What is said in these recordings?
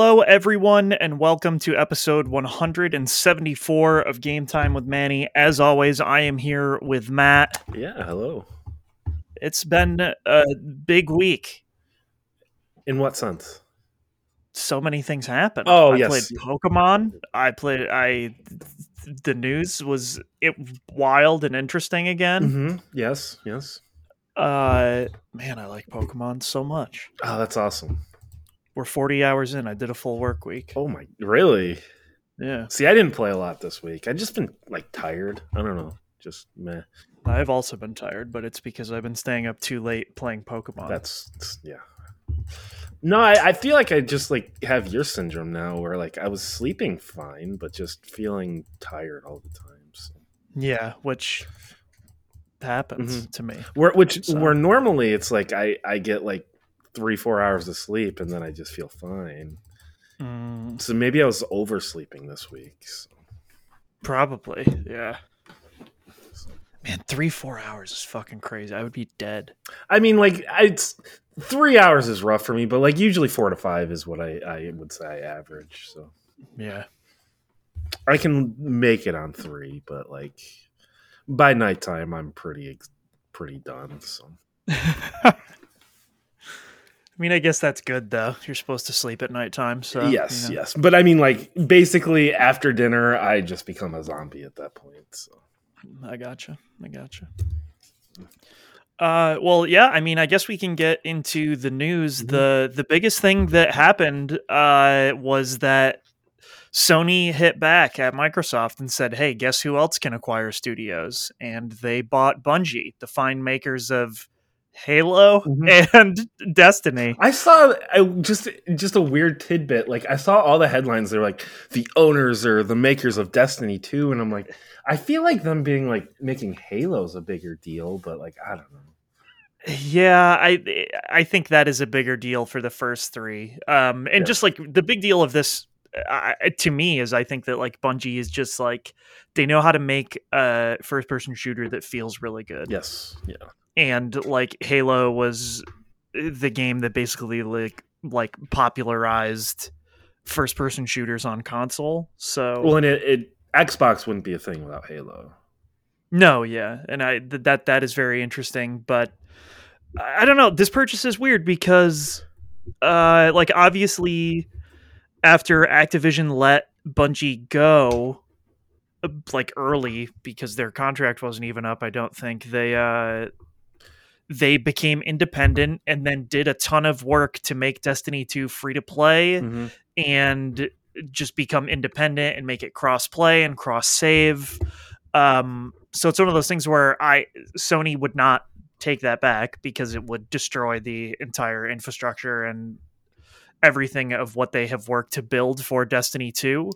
Hello, everyone, and welcome to episode 174 of Game Time with Manny. As always, I am here with Matt. Yeah, hello. It's been a big week. In what sense? So many things happened. Oh, I yes. played Pokemon. I played. I. The news was it wild and interesting again. Mm-hmm. Yes, yes. Uh, man, I like Pokemon so much. Oh, that's awesome. We're 40 hours in. I did a full work week. Oh my, really? Yeah, See, I didn't play a lot this week. I've just been like tired. I don't know. Just meh. I've also been tired, but it's because I've been staying up too late playing Pokemon. That's yeah. No, I, I feel like I just like have your syndrome now, where like I was sleeping fine, but just feeling tired all the time. So. Yeah, which happens Mhm. to me. Where which So- where normally it's like I I get like three four hours of sleep and then I just feel fine. Mm, So maybe I was oversleeping this week. So. probably, yeah. Man, three four hours is fucking crazy. I would be dead. I mean, like it's three hours is rough for me, but like usually four to five is what I, I would say I average. So Yeah, I can make it on three, but like by nighttime, I'm pretty pretty done. So I mean, I guess that's good though. You're supposed to sleep at nighttime, so yes, you know. yes, but I mean, like basically after dinner, I just become a zombie at that point. So I gotcha. I gotcha. Uh, well, yeah. I mean, I guess we can get into the news. Mhm. the The biggest thing that happened uh, was that Sony hit back at Microsoft and said, "Hey, guess who else can acquire studios?" And they bought Bungie, the fine makers of Halo Mhm. and Destiny. I saw I just just a weird tidbit. Like I saw all the headlines. They're like the owners or the makers of Destiny 2, and I'm like, I feel like them being like making Halo's a bigger deal, but like I don't know. Yeah, I I think that is a bigger deal for the first three. Um, and Yeah. just like the big deal of this uh, to me is I think that like Bungie is just like they know how to make a first person shooter that feels really good. Yes, yeah, And like Halo was the game that basically like like popularized first person shooters on console. So Well, and it, it Xbox wouldn't be a thing without Halo. No, yeah, and I th- that that is very interesting, but I don't know. This purchase is weird because, uh, like obviously, after Activision let Bungie go, uh, like early because their contract wasn't even up. I don't think they uh they became independent and then did a ton of work to make Destiny 2 free to play Mhm. and just become independent and make it cross play and cross save. Um, so it's one of those things where I Sony would not take that back because it would destroy the entire infrastructure and everything of what they have worked to build for Destiny 2.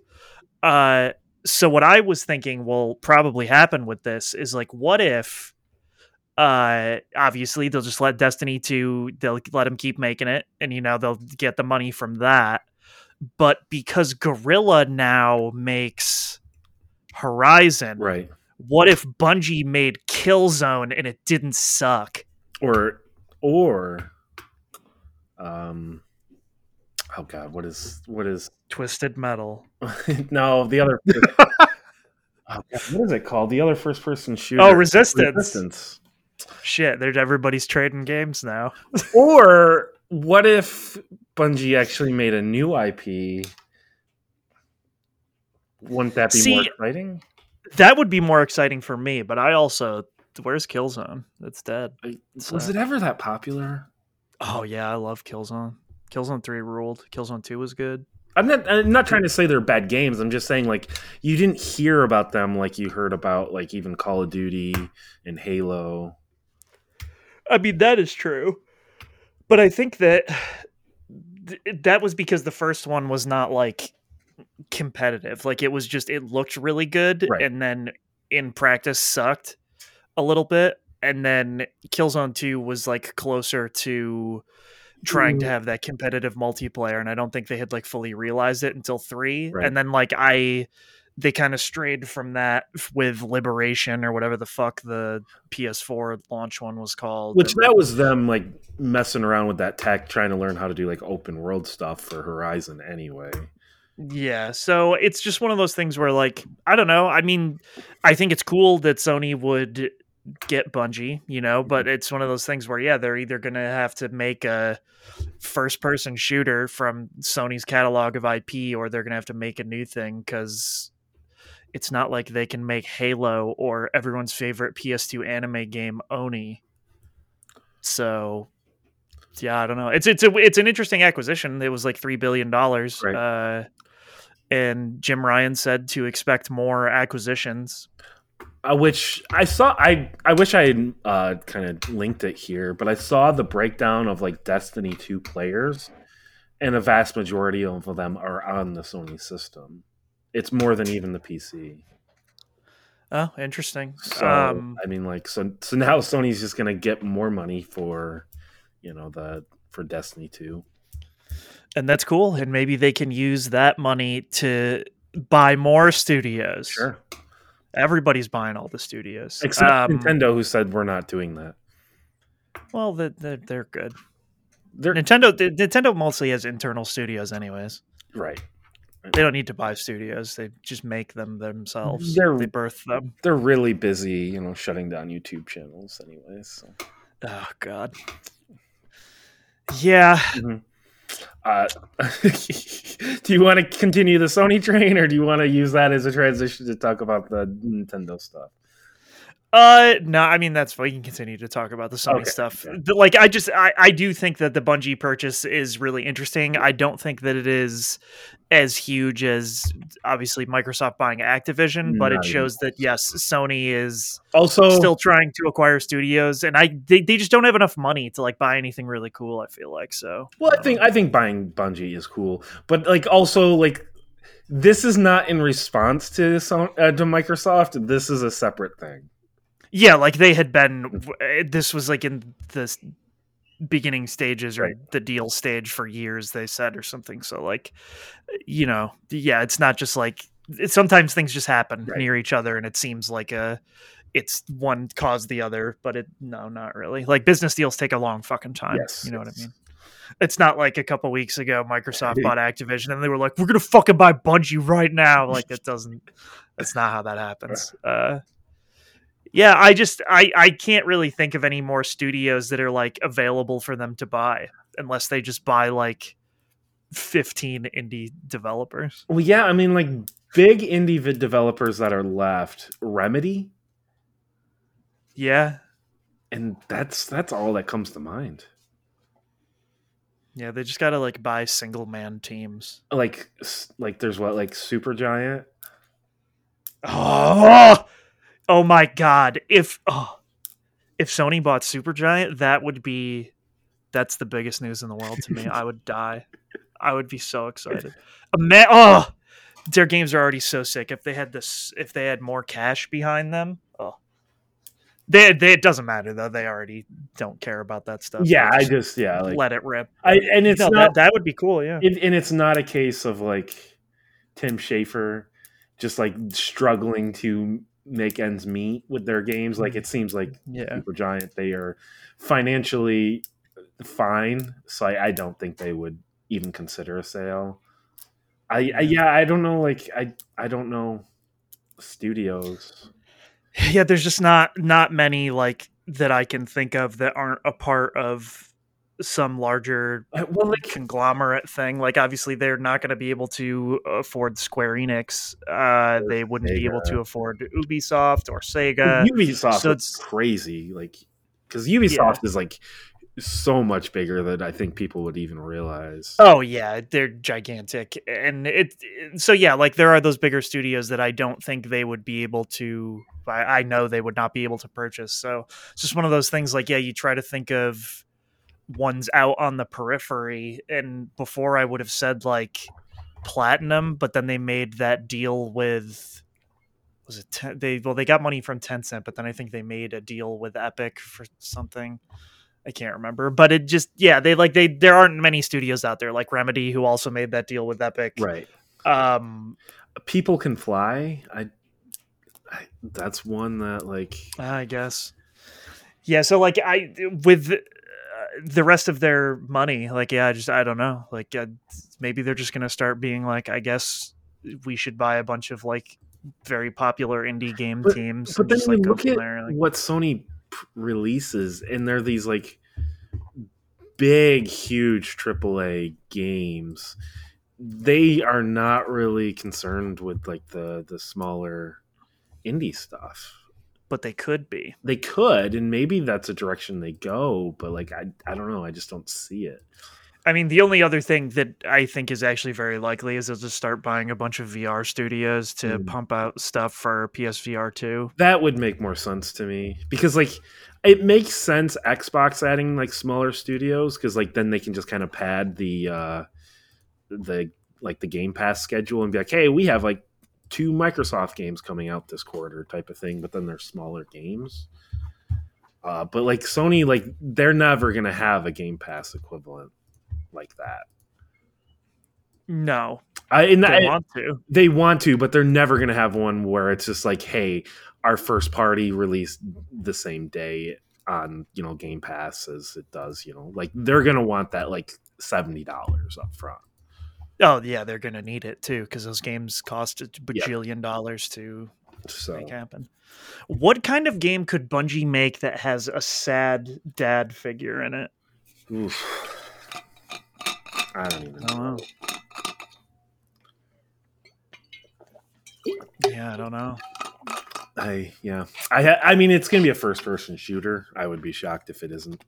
Uh, so what I was thinking will probably happen with this is like, what if uh obviously they'll just let destiny 2 they'll let them keep making it and you know they'll get the money from that but because Guerrilla now makes horizon Right. what if bungie made killzone and it didn't suck Or or um oh god, what is what is twisted metal no the other oh god, what is it called? The other first person shooter. oh resistance Resistance. Shit there's everybody's trading games now Or what if Bungie actually made a new IP? Wouldn't that be more exciting? that would be more exciting for me but i also where's killzone it's dead Was So- it ever that popular? oh yeah i love killzone killzone 3 ruled killzone 2 was good I'm not. I'm not trying to say they're bad games. I'm just saying like you didn't hear about them like you heard about like even Call of Duty and Halo. I mean, that is true. But I think that th- that was because the first one was not like competitive. Like it was just it looked really good Right. and then in practice sucked a little bit and then Killzone 2 was like closer to trying to Mm. have that competitive multiplayer and I don't think they had like fully realized it until 3 Right. and then like I they kind of strayed from that with Liberation or whatever the fuck the PS4 launch one was called. Which that was them like messing around with that tech, trying to learn how to do like open world stuff for Horizon anyway. Yeah, so it's just one of those things where, like, I don't know. I mean, I think it's cool that Sony would get Bungie, you know, mm-hmm. but it's one of those things where, yeah, they're either going to have to make a first person shooter from Sony's catalog of IP or they're going to have to make a new thing because it's not like they can make Halo or everyone's favorite PS2 anime game Oni. So. Yeah, I don't know. It's it's a it's an interesting acquisition. It was like three billion dollars. Right. Uh, and Jim Ryan said to expect more acquisitions. Uh, which I saw. I I wish I had uh, kind of linked it here, but I saw the breakdown of like Destiny two players, and a vast majority of them are on the Sony system. It's more than even the PC. Oh, interesting. So um, I mean, like, so so now Sony's just gonna get more money for, you know, the for Destiny two. and that's cool. And maybe they can use that money to buy more studios. Sure. Everybody's buying all the studios. Except Um, Nintendo, who said we're not doing that. Well, they're, they're, they're good. They're Nintendo Nintendo mostly has internal studios, anyways. right. They don't need to buy studios. They just make them themselves. They're- they birth them. They're really busy, you know, shutting down YouTube channels, anyways. So. Oh God. Yeah, Uh, do you want to continue the Sony train, or do you want to use that as a transition to talk about the Nintendo stuff? Uh, no, I mean that's fine. You can continue to talk about the Sony Okay, stuff. The- Like, I just, I, I do think that the Bungie purchase is really interesting. I don't think that it is as huge as obviously Microsoft buying Activision, but Not it even shows that yes, Sony is Also, still trying to acquire studios, and I they, they just don't have enough money to like buy anything really cool. I feel like so. well, I think I think buying Bungie is cool, but like also like this is not in response to Son- uh, to Microsoft. This is a separate thing. Yeah, like they had been. eh, This was like in the beginning stages or Right. the deal stage for years. They said or something. So like, you know, yeah, it's not just like it, sometimes things just happen Right. near each other, and it seems like a it's one caused the other, but it no, not really. Like business deals take a long fucking time. Yes, you know what I mean. It's not like a couple weeks ago Microsoft bought Activision and they were like, "We're gonna fucking buy Bungie right now." Like it doesn't. That's not how that happens. Uh, yeah, I just I I can't really think of any more studios that are like available for them to buy unless they just buy like fifteen indie developers. Well, yeah, I mean, like big indie vid developers that are left, Remedy, Yeah, and that's that's all that comes to mind. yeah, they just gotta like buy single man teams. Like, like there's what like Supergiant. Oh, oh my god! If oh, if Sony bought Supergiant, that would be that's the biggest news in the world to me. I would die. I would be so excited. Ima- oh, their games are already so sick. If they had this, if they had more cash behind them, oh, they, they it doesn't matter though. They already don't care about that stuff. Yeah, They I just just yeah, like let it rip. I and it's No, not that that would be cool. Yeah. it, and it's not a case of like Tim Schafer just like struggling to make ends meet with their games. Like it mm-hmm. seems like yeah. Supergiant they are financially fine, so I, I don't think they would even consider a sale. I, I yeah, I don't know. Like I I don't know studios. yeah there's just not not many like that i can think of that aren't a part of some larger Uh, Well, like conglomerate thing like obviously they're not going to be able to afford square enix uh they wouldn't be able to afford ubisoft or sega Ubisoft so is it's- crazy. Like because Ubisoft is like so much bigger than I think people would even realize. Oh yeah, they're gigantic, and it. So yeah, like there are those bigger studios that I don't think they would be able to. I, I know they would not be able to purchase. So it's just one of those things. Like yeah, you try to think of ones out on the periphery, and before I would have said like platinum, but then they made that deal with. Was it ten, they? Well, they got money from Tencent, but then I think they made a deal with Epic for something. I can't remember, but it just yeah, they like they there aren't many studios out there like Remedy who also made that deal with Epic. Right. Um, People can fly. I, I that's one that like I guess. Yeah, so like I with the rest of their money, like yeah, I just I don't know. Like uh, maybe they're just gonna start being like, I guess we should buy a bunch of like very popular indie game But- teams. But then just, like, look at there, like- what Sony p- releases, and they're these like big, huge AAA games. They are not really concerned with like the the smaller indie stuff. But they could be. They could, and maybe that's a direction they go. But like, I I don't know. I just don't see it. I mean, the only other thing that I think is actually very likely is they'll just start buying a bunch of VR studios to Mm. pump out stuff for PSVR 2. That would make more sense to me because like it makes sense Xbox adding like smaller studios because like then they can just kind of pad the uh the like the Game Pass schedule and be like, hey, we have like two Microsoft games coming out this quarter type of thing, but then they're smaller games. Uh, but like Sony, like they're never gonna have a Game Pass equivalent like that. No, I, and they I, want to. they want to, but they're never going to have one where it's just like, hey, our first party released the same day on you know Game Pass as it does. You know, like they're going to want that like seventy dollars up front. Oh, yeah, they're going to need it too because those games cost a bajillion dollars to So make happen. What kind of game could Bungie make that has a sad dad figure in it? oof. I don't even I don't know. know. Yeah, I don't know. I yeah. I I mean, it's going to be a first person shooter. I would be shocked if it isn't.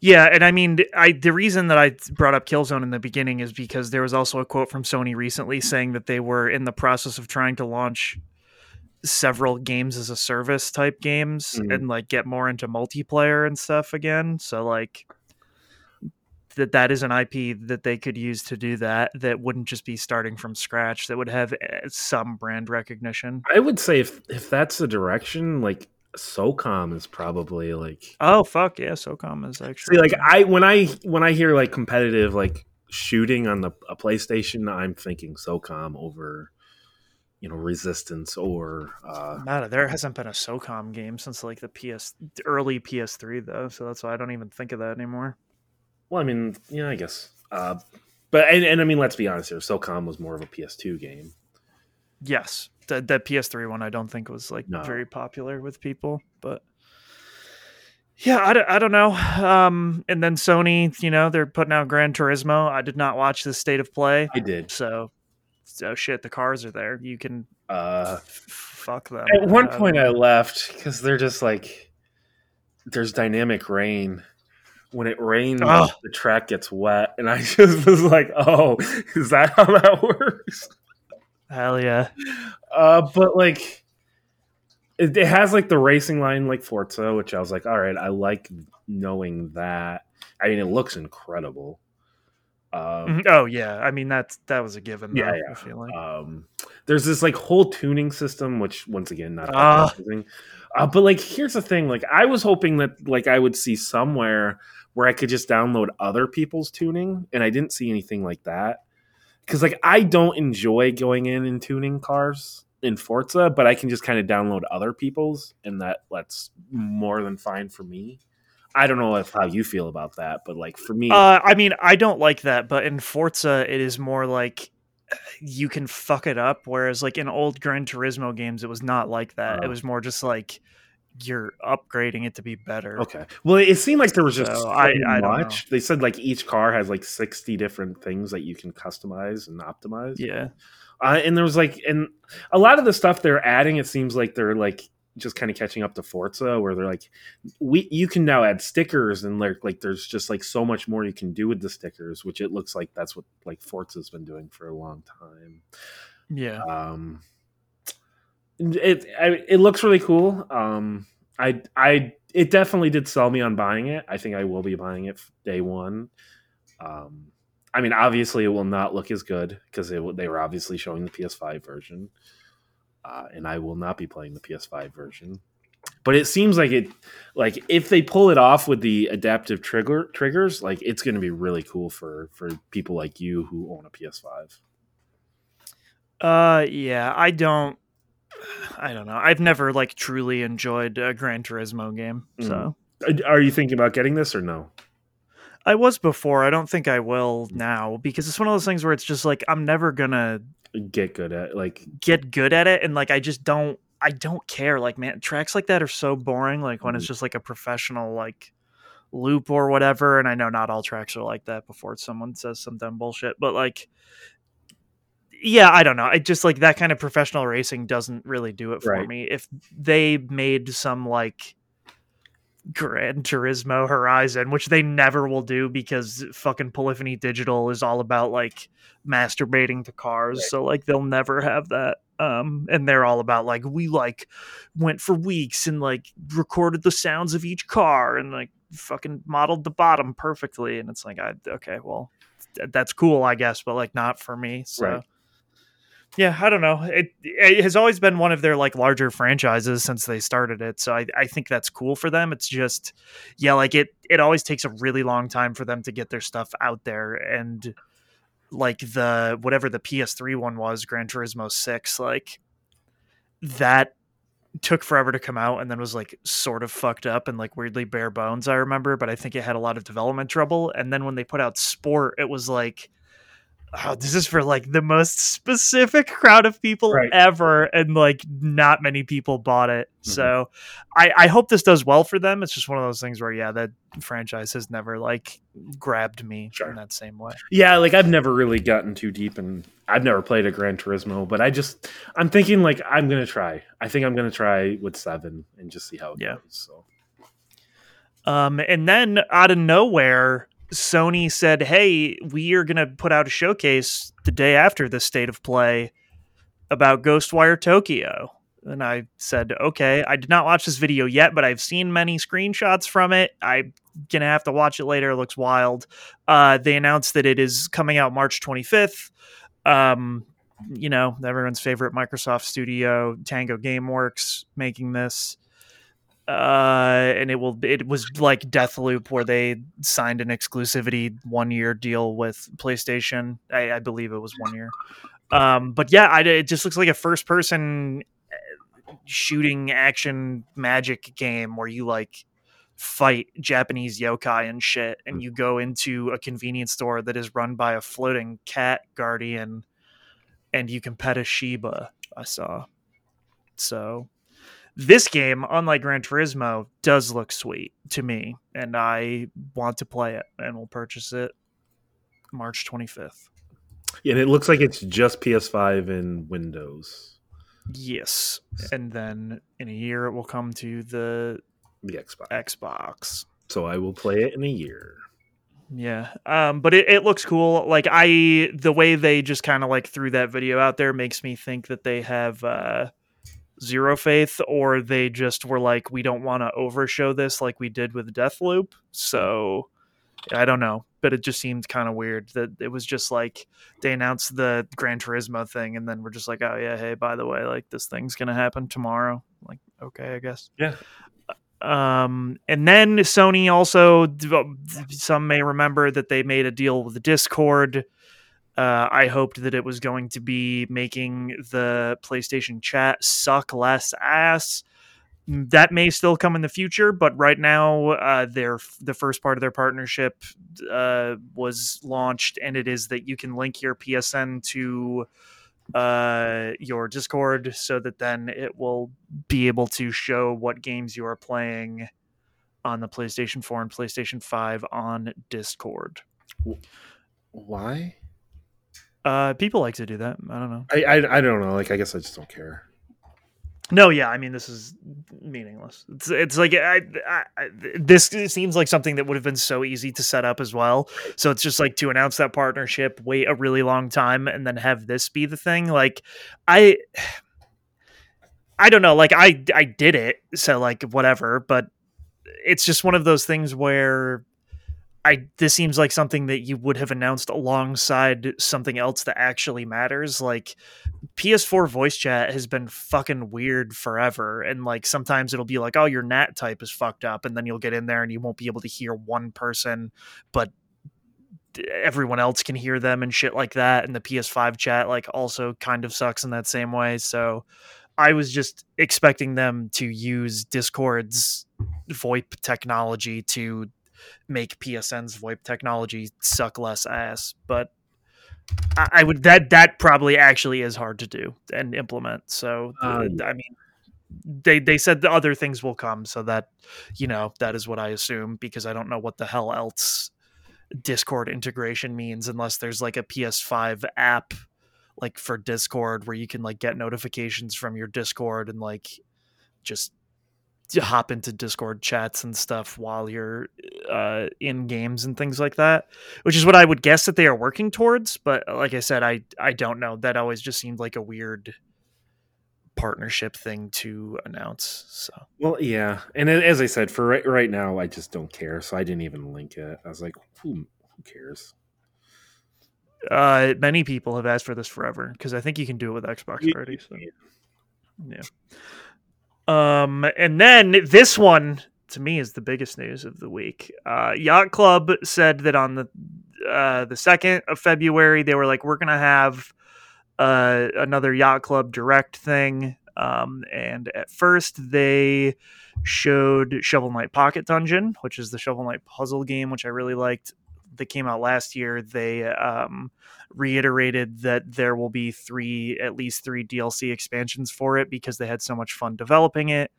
Yeah, and I mean, I the reason that I brought up Killzone in the beginning is because there was also a quote from Sony recently saying that they were in the process of trying to launch several games as a service type games Mhm. and like get more into multiplayer and stuff again. So like that that is an IP that they could use to do that that wouldn't just be starting from scratch that would have eh, some brand recognition. I would say if if that's the direction, like SOCOM is probably like Oh fuck, yeah, SOCOM is actually See, like I when I when I hear like competitive like shooting on the a PlayStation, I'm thinking SOCOM over, you know, Resistance or uh, Not there hasn't been a SOCOM game since like the PS early PS3 though, so that's why I don't even think of that anymore. well, I mean, yeah, I guess. Uh, but and, and I mean, let's be honest here. SOCOM was more of a PS2 game. Yes, the the PS3 one I don't think was like No. very popular with people, but yeah, I don't, I don't know. Um, and then Sony, you know, they're putting out Gran Turismo. I did not watch the state of play, I did. so so shit. The cars are there. You can Uh, f- fuck them. at one Uh, point, I left because they're just like, there's dynamic rain. When it rains, Ugh. the track gets wet, and I just was like, "Oh, is that how that works?" Hell yeah. Uh, but like, it, it has like the racing line like Forza, which I was like, all right, I like knowing that. I mean, it looks incredible. Um, Mhm. Oh yeah, I mean that's that was a given. Yeah, though, yeah. Like. um, there's this like whole tuning system, which once again, not amazing. Uh, but like, here's the thing: like, I was hoping that like I would see somewhere where I could just download other people's tuning, and I didn't see anything like that. Because like, I don't enjoy going in and tuning cars in Forza, but I can just kind of download other people's, and that that's more than fine for me. I don't know if how you feel about that, but like for me, Uh, I mean, I don't like that, but in Forza, it is more like you can fuck it up. Whereas, like in old Gran Turismo games, it was not like that. it Oh. was more just like you're upgrading it to be better. Okay. Well, it seemed like there was just So, I- I don't much. They said like each car has like sixty different things that you can customize and optimize. Yeah. Uh, and there was like, and a lot of the stuff they're adding, it seems like they're like just kind of catching up to Forza, where they're like, we you can now add stickers and like like there's just like so much more you can do with the stickers, which it looks like that's what like Forza's been doing for a long time. Yeah. Um, it I, it looks really cool. Um, I I it definitely did sell me on buying it. I think I will be buying it day one. Um, I mean, obviously, it will not look as good because they were obviously showing the PS5 version, uh, and I will not be playing the PS5 version. But it seems like it, like if they pull it off with the adaptive trigger triggers, like it's going to be really cool for for people like you who own a PS5. Uh, yeah, I don't. I don't know. I've never like truly enjoyed a Gran Turismo game, Mm. so Are you thinking about getting this or no? I was before. I don't think I will now because it's one of those things where it's just like I'm never gonna Get good at like get good at it, and like I just don't. I don't care. Like man, tracks like that are so boring. Like when it's just like a professional like loop or whatever. And I know not all tracks are like that. Before someone says some dumb bullshit, but like. Yeah, I don't know. I just like that kind of professional racing doesn't really do it for Right. me. If they made some like Gran Turismo Horizon, which they never will do because fucking Polyphony Digital is all about like masturbating to cars. Right. So like they'll never have that. Um, and they're all about like we like went for weeks and like recorded the sounds of each car and like fucking modeled the bottom perfectly. And it's like, I okay, well, that's cool, I guess, but like not for me. So. Right. Yeah, I don't know. It, it has always been one of their like larger franchises since they started it, so I, I think that's cool for them. It's just, yeah, like it it always takes a really long time for them to get their stuff out there, and like the whatever the PS3 one was, Gran Turismo Six, like that took forever to come out and then was like sort of fucked up and like weirdly bare bones. I remember, but I think it had a lot of development trouble. And then when they put out Sport, it was like oh, this is for like the most specific crowd of people Right. ever, and like not many people bought it. Mhm. So I, I hope this does well for them. It's just one of those things where yeah, that franchise has never like grabbed me Sure. in that same way. Yeah, like I've never really gotten too deep and I've never played a Gran Turismo, but I just I'm thinking like I'm gonna try. I think I'm gonna try with seven and just see how it Yeah. goes. So Um, and then out of nowhere, Sony said, "Hey, we are going to put out a showcase the day after the state of play about Ghostwire Tokyo." And I said, "Okay, I did not watch this video yet, but I've seen many screenshots from it. I'm gonna have to watch it later. It looks wild." Uh, they announced that it is coming out March 25th. Um, you know, everyone's favorite Microsoft studio, Tango GameWorks, making this uh and it will it was like deathloop where they signed an exclusivity one year deal with playstation. I, I believe it was one year. Um but yeah I, it just looks like a first person uh, shooting action magic game where you like fight japanese yokai and shit and you go into a convenience store that is run by a floating cat guardian and you can pet a shiba i saw. So this game, unlike Gran Turismo, does look sweet to me, and I want to play it, and we'll purchase it March 25th. and it looks like it's just PS5 and Windows, Yes, and then in a year it will come to the the Xbox. Xbox. So I will play it in a year. Yeah, um, but it, it looks cool. Like I, the way they just kind of like threw that video out there makes me think that they have uh, zero faith, or they just were like, we don't want to overshow this like we did with Deathloop. So I don't know, but it just seemed kind of weird that it was just like they announced the Gran Turismo thing, and then we're just like, oh yeah, hey, by the way, like this thing's gonna happen tomorrow. Like, okay, I guess. Yeah. Um, and then Sony also, some may remember that they made a deal with Discord. Uh, I hoped that it was going to be making the PlayStation chat suck less ass. That may still come in the future, but right now, uh, their the first part of their partnership uh, was launched, and it is that you can link your PSN to uh, your Discord, so that then it will be able to show what games you are playing on the PlayStation 4 and PlayStation 5 on Discord. Why? Uh, people like to do that. I don't know. I, I I don't know. Like I guess I just don't care. No, yeah, I mean this is meaningless. It's it's like I, I, I, this seems like something that would have been so easy to set up as well. So it's just like to announce that partnership, wait a really long time, and then have this be the thing. Like I, I don't know. Like I I did it, so like whatever. But it's just one of those things where I this seems like something that you would have announced alongside something else that actually matters. Like PS4 voice chat has been fucking weird forever. And like sometimes it'll be like, oh, your NAT type is fucked up. And then you'll get in there and you won't be able to hear one person, but everyone else can hear them and shit like that and the ps5 chat like also kind of sucks in that same way so i was just expecting them to use discord's voip technology to make psn's voip technology suck less ass but I, I would that that probably actually is hard to do and implement. So uh, i mean they they said the other things will come so that you know that is what i assume because i don't know what the hell else discord integration means unless there's like a ps5 app like for discord where you can like get notifications from your discord and like just hop into discord chats and stuff while you're uh in games and things like that which is what i would guess that they are working towards but like i said i i don't know that always just seemed like a weird partnership thing to announce. So Well, yeah, and as I said, for right, right now, I just don't care, so I didn't even link it. I was like, who, who cares? uh, many people have asked for this forever because I think you can do it with Xbox already. So yeah. Um, and then this one to me is the biggest news of the week. Uh, Yacht Club said that on the uh, the second of February they were like, we're gonna have uh, another Yacht Club direct thing. Um, and at first they showed Shovel Knight Pocket Dungeon, which is the Shovel Knight puzzle game, which I really liked. That came out last year. They um, reiterated that there will be three, at least three DLC expansions for it because they had so much fun developing it.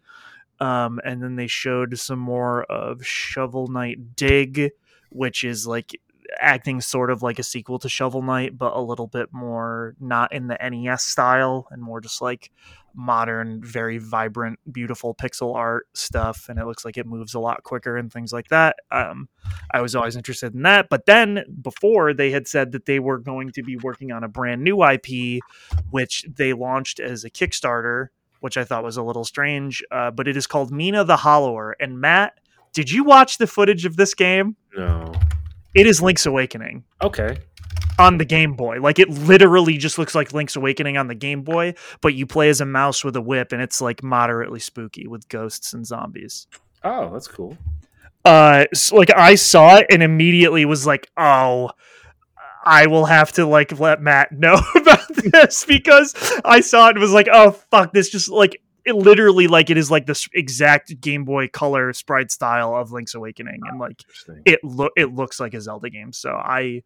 Um, and then they showed some more of Shovel Knight Dig, which is like acting sort of like a sequel to Shovel Knight, but a little bit more not in the NES style and more just like modern, very vibrant, beautiful pixel art stuff. And it looks like it moves a lot quicker and things like that. Um, I was always interested in that. But then before they had said that they were going to be working on a brand new IP, which they launched as a Kickstarter, which I thought was a little strange. Uh, but it is called Mina the Hollower. And Matt, did you watch the footage of this game? No. It is Link's Awakening Okay. on the Game Boy. Like it literally just looks like Link's Awakening on the Game Boy, but you play as a mouse with a whip and it's like moderately spooky with ghosts and zombies. Oh, that's cool. Uh so, like I saw it and immediately was like, "Oh, I will have to like let Matt know about this because I saw it and was like, "Oh fuck, this just like it literally like it is like this exact Game Boy Color sprite style of Link's Awakening and like it look it looks like a Zelda game. So I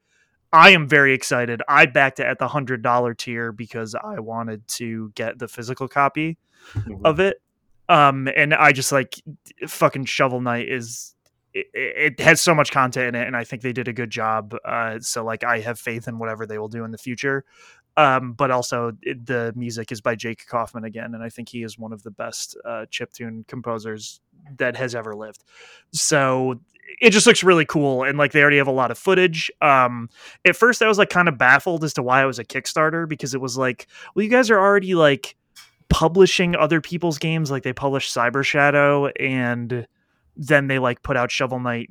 I am very excited. I backed it at the hundred dollar tier because I wanted to get the physical copy Mhm. of it. Um, and I just like fucking Shovel Knight is it, it has so much content in it, and I think they did a good job. Uh, so like I have faith in whatever they will do in the future. Um, but also it, the music is by Jake Kaufman again, and I think he is one of the best uh, chiptune composers that has ever lived. So it just looks really cool, and like they already have a lot of footage. Um, at first, I was like kind of baffled as to why it was a Kickstarter because it was like, well, you guys are already like publishing other people's games, like they published Cyber Shadow, and then they like put out Shovel Knight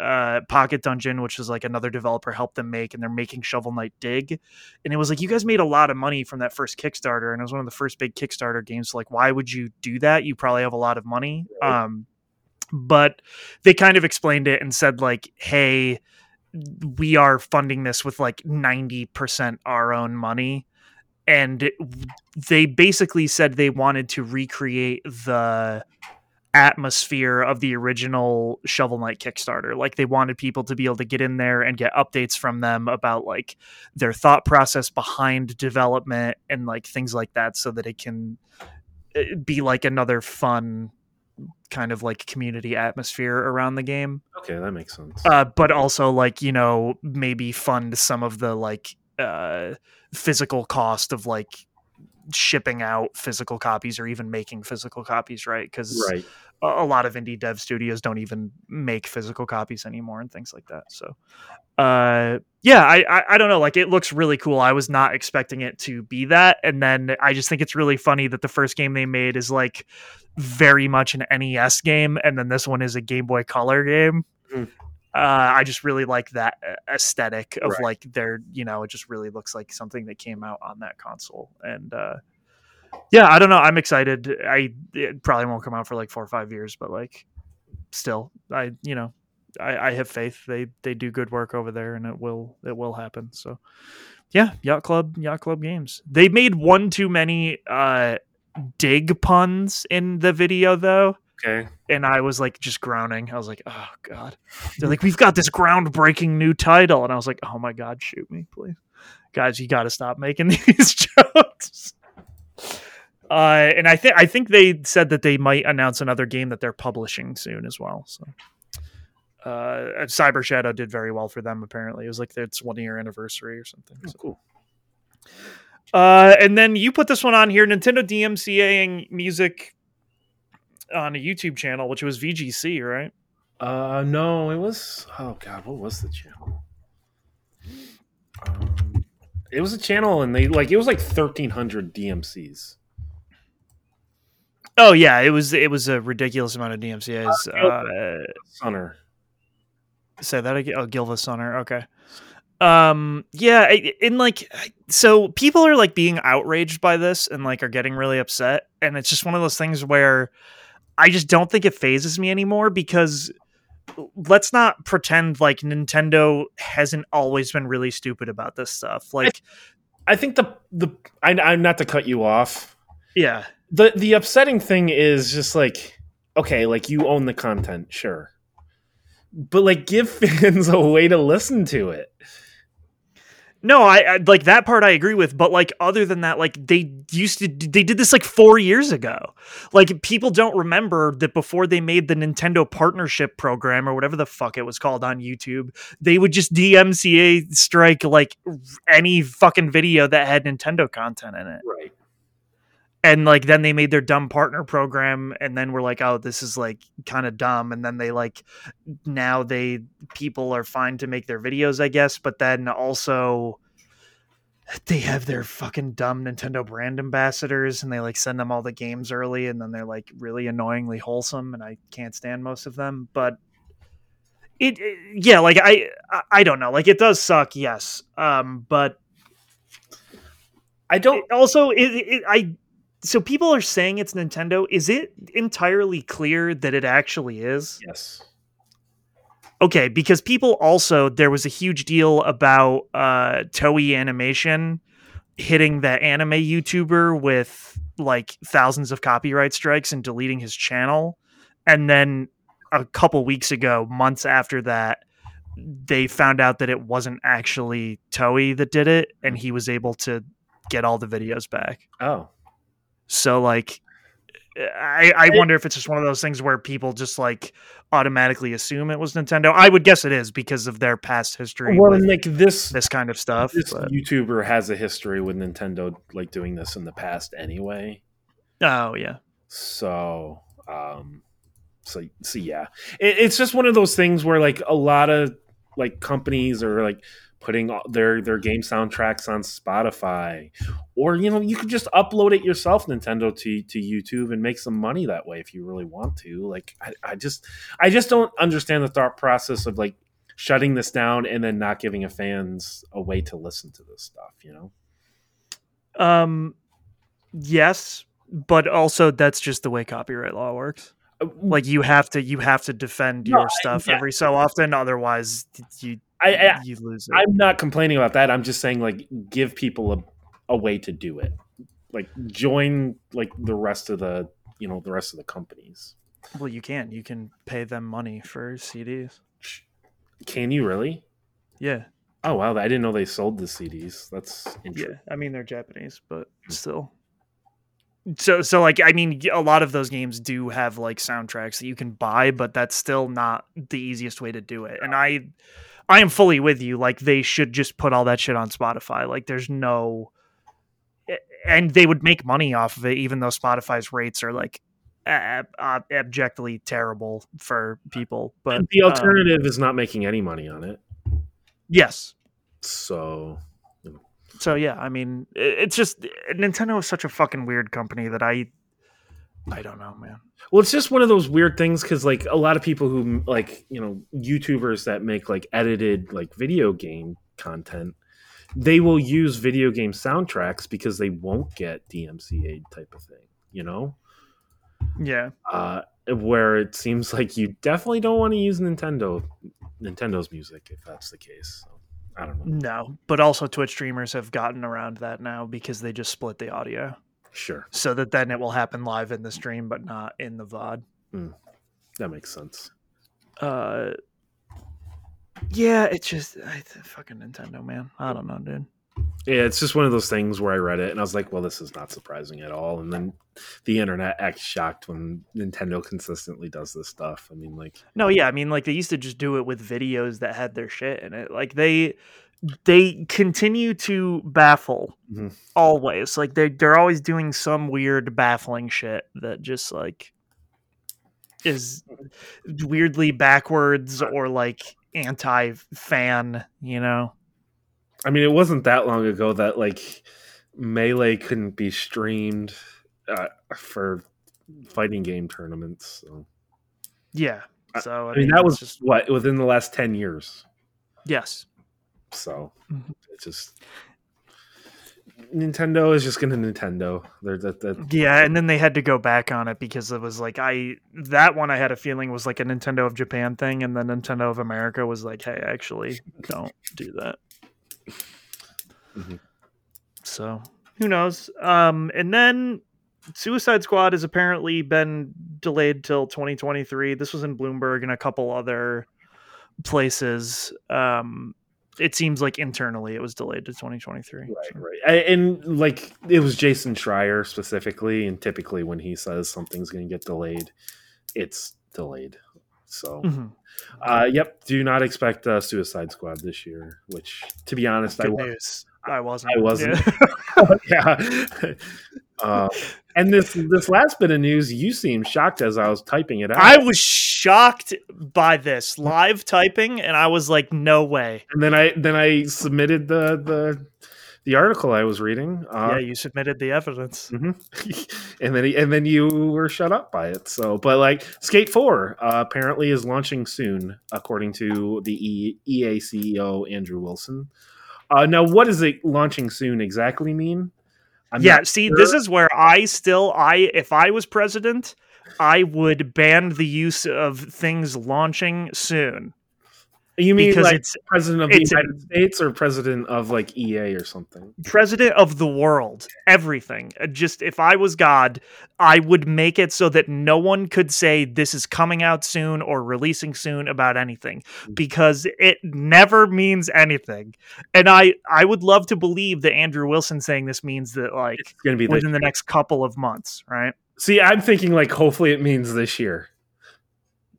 uh pocket dungeon which was like another developer helped them make and they're making shovel knight dig. And it was like you guys made a lot of money from that first kickstarter and it was one of the first big kickstarter games. So like why would you do that? You probably have a lot of money. Right. um but they kind of explained it and said like hey we are funding this with like 90% our own money. And they basically said they wanted to recreate the atmosphere of the original Shovel Knight Kickstarter. Like they wanted people to be able to get in there and get updates from them about like their thought process behind development and like things like that so that it can uh, be like another fun kind of like community atmosphere around the game Okay, that makes sense. uh, but also like you know maybe fund some of the like uh, physical cost of like shipping out physical copies or even making physical copies right because right. a, a lot of indie dev studios don't even make physical copies anymore and things like that so uh yeah I, I i don't know like it looks really cool i was not expecting it to be that and then i just think it's really funny that the first game they made is like very much an nes game and then this one is a game boy color game Hmm. Uh i just really like that uh, aesthetic of Right. like their you know it just really looks like something that came out on that console and uh yeah i don't know i'm excited i it probably won't come out for like four or five years but like still i you know I, I have faith they they do good work over there, and it will it will happen. So yeah, Yacht Club Yacht Club Games. They made one too many uh, dig puns in the video though. Okay. And I was like just groaning. I was like, oh God. They're like, we've got this groundbreaking new title. And I was like, oh my God, shoot me, please. Guys, you gotta stop making these jokes. Uh, and I think I think they said that they might announce another game that they're publishing soon as well. So uh, Cyber Shadow did very well for them. Apparently, it was like its one year anniversary or something. Oh, So- cool. Uh, and then you put this one on here, Nintendo DMCAing music on a YouTube channel, which was VGC, right? Uh, no, it was. Oh God, what was the channel? Um, it was a channel, and they like it was like thirteen hundred DMCs. Oh yeah, it was it was a ridiculous amount of DMCA's. Uh, Sunner. say that again. Oh, Gilva Sunner. Okay. Um. Yeah. And like, so people are like being outraged by this and like are getting really upset, and it's just one of those things where I just don't think it fazes me anymore because let's not pretend like Nintendo hasn't always been really stupid about this stuff. Like, I think the the I, I'm not to cut you off. yeah, the The upsetting thing is just like okay, like you own the content, sure, but like give fans a way to listen to it. No, I, I like that part I agree with, but like other than that, like they used to they did this like 4 years ago. Like people don't remember that before they made the Nintendo partnership program or whatever the fuck it was called on YouTube, they would just DMCA strike like any fucking video that had Nintendo content in it. Right. And like then they made their dumb partner program and then we're like, "Oh, this is like kind of dumb." And then they like now they people are fine to make their videos, I guess, but then also they have their fucking dumb Nintendo brand ambassadors and they like send them all the games early and then they're like really annoyingly wholesome and I can't stand most of them, but it, it- yeah, like I, I don't know, like it does suck, yes. Um but I don't. it also it, it I so people are saying it's Nintendo, is it entirely clear that it actually is? Yes. Okay, because people also there was a huge deal about uh Toei Animation hitting that anime YouTuber with like thousands of copyright strikes and deleting his channel. And then a couple weeks ago, months after that, they found out that it wasn't actually Toei that did it and he was able to get all the videos back. Oh. So like I, I wonder if it's just one of those things where people just like automatically assume it was Nintendo. I would guess it is because of their past history Well, like this this kind of stuff. this but- YouTuber has a history with Nintendo like doing this in the past anyway. oh yeah. So, um, so, so yeah, it, it's just one of those things where like a lot of like companies or like putting all their their game soundtracks on Spotify, or you know you could just upload it yourself, Nintendo to to YouTube and make some money that way if you really want to. Like, I, I just I just don't understand the thought process of like shutting this down and then not giving a fans a way to listen to this stuff. You know. Um yes, but also that's just the way copyright law works. Like you have to you have to defend your stuff yeah. every so often otherwise you I, I you lose it. I'm not complaining about that. I'm just saying like give people a, a way to do it. Like join like the rest of the you know the rest of the companies. well, you can. You can pay them money for CDs. Can you really? Yeah. Oh wow, I didn't know they sold the CDs. That's interesting. Yeah. I mean they're Japanese, but still. So so like I mean a lot of those games do have like soundtracks that you can buy, but that's still not the easiest way to do it. And I I am fully with you. Like they should just put all that shit on Spotify. Like there's no and they would make money off of it even though Spotify's rates are like ab- ab- abjectly terrible for people. But the um, alternative is not making any money on it. yes, So so yeah i mean it's just nintendo is such a fucking weird company that i i don't know man well, it's just one of those weird things because like a lot of people who like you know YouTubers that make like edited like video game content, they will use video game soundtracks because they won't get DMCA type of thing. You know. Yeah. uh, where it seems like you definitely don't want to use Nintendo Nintendo's music if that's the case. So, I don't know. No, but also Twitch streamers have gotten around that now because they just split the audio Sure, so that then it will happen live in the stream but not in the VOD. that makes sense. Uh yeah, it's just I, fucking Nintendo, man. I don't know, dude. Yeah, it's just one of those things where I read it and I was like, well, this is not surprising at all. And then the internet acts shocked when Nintendo consistently does this stuff. I mean, like, No, yeah, I mean like they used to just do it with videos that had their shit in it. Like they they continue to baffle Mhm. always. Like they they're always doing some weird baffling shit that just like is weirdly backwards or like anti fan, you know. I mean, it wasn't that long ago that like Melee couldn't be streamed uh, for fighting game tournaments. So. Yeah. So I, I mean, that was just what within the last 10 years. yes. So Mhm. it's just Nintendo is just to Nintendo. They're that, that Yeah, and then they had to go back on it because it was like I that one I had a feeling was like a Nintendo of Japan thing, and then Nintendo of America was like, hey, actually, don't do that. Mhm. So who knows? Um, and then Suicide Squad has apparently been delayed till 2023. This was in Bloomberg and a couple other places. Um, it seems like internally it was delayed to 2023. Right, so. right. I- And like it was Jason Schreier specifically, and typically when he says something's going to get delayed, it's delayed. So, Mhm. uh, yep, do not expect uh, Suicide Squad this year. Which, to be honest, I Good was. I wasn't. I wasn't. Yeah. yeah. uh, and this this last bit of news, you seemed shocked as I was typing it out. I was shocked by this live typing, and I was like, "No way!" and then I then I submitted the the the article I was reading. yeah, Uh, you submitted the evidence. mhm. and then and then you were shut up by it. So, but like Skate Four uh, apparently is launching soon, according to the e- EA CEO Andrew Wilson. Uh, now, what does it launching soon exactly mean? I'm yeah, see, sure. this is where I still, I if I was president, I would ban the use of things launching soon You mean because like it's president of the it's a- United States or president of like EA or something? president of the world, everything. Uh, Just if I was God, I would make it so that no one could say this is coming out soon or releasing soon about anything because it never means anything. And I I would love to believe that Andrew Wilson saying this means that like It's going to be within the next couple of months, right? See, I'm thinking like hopefully it means this year.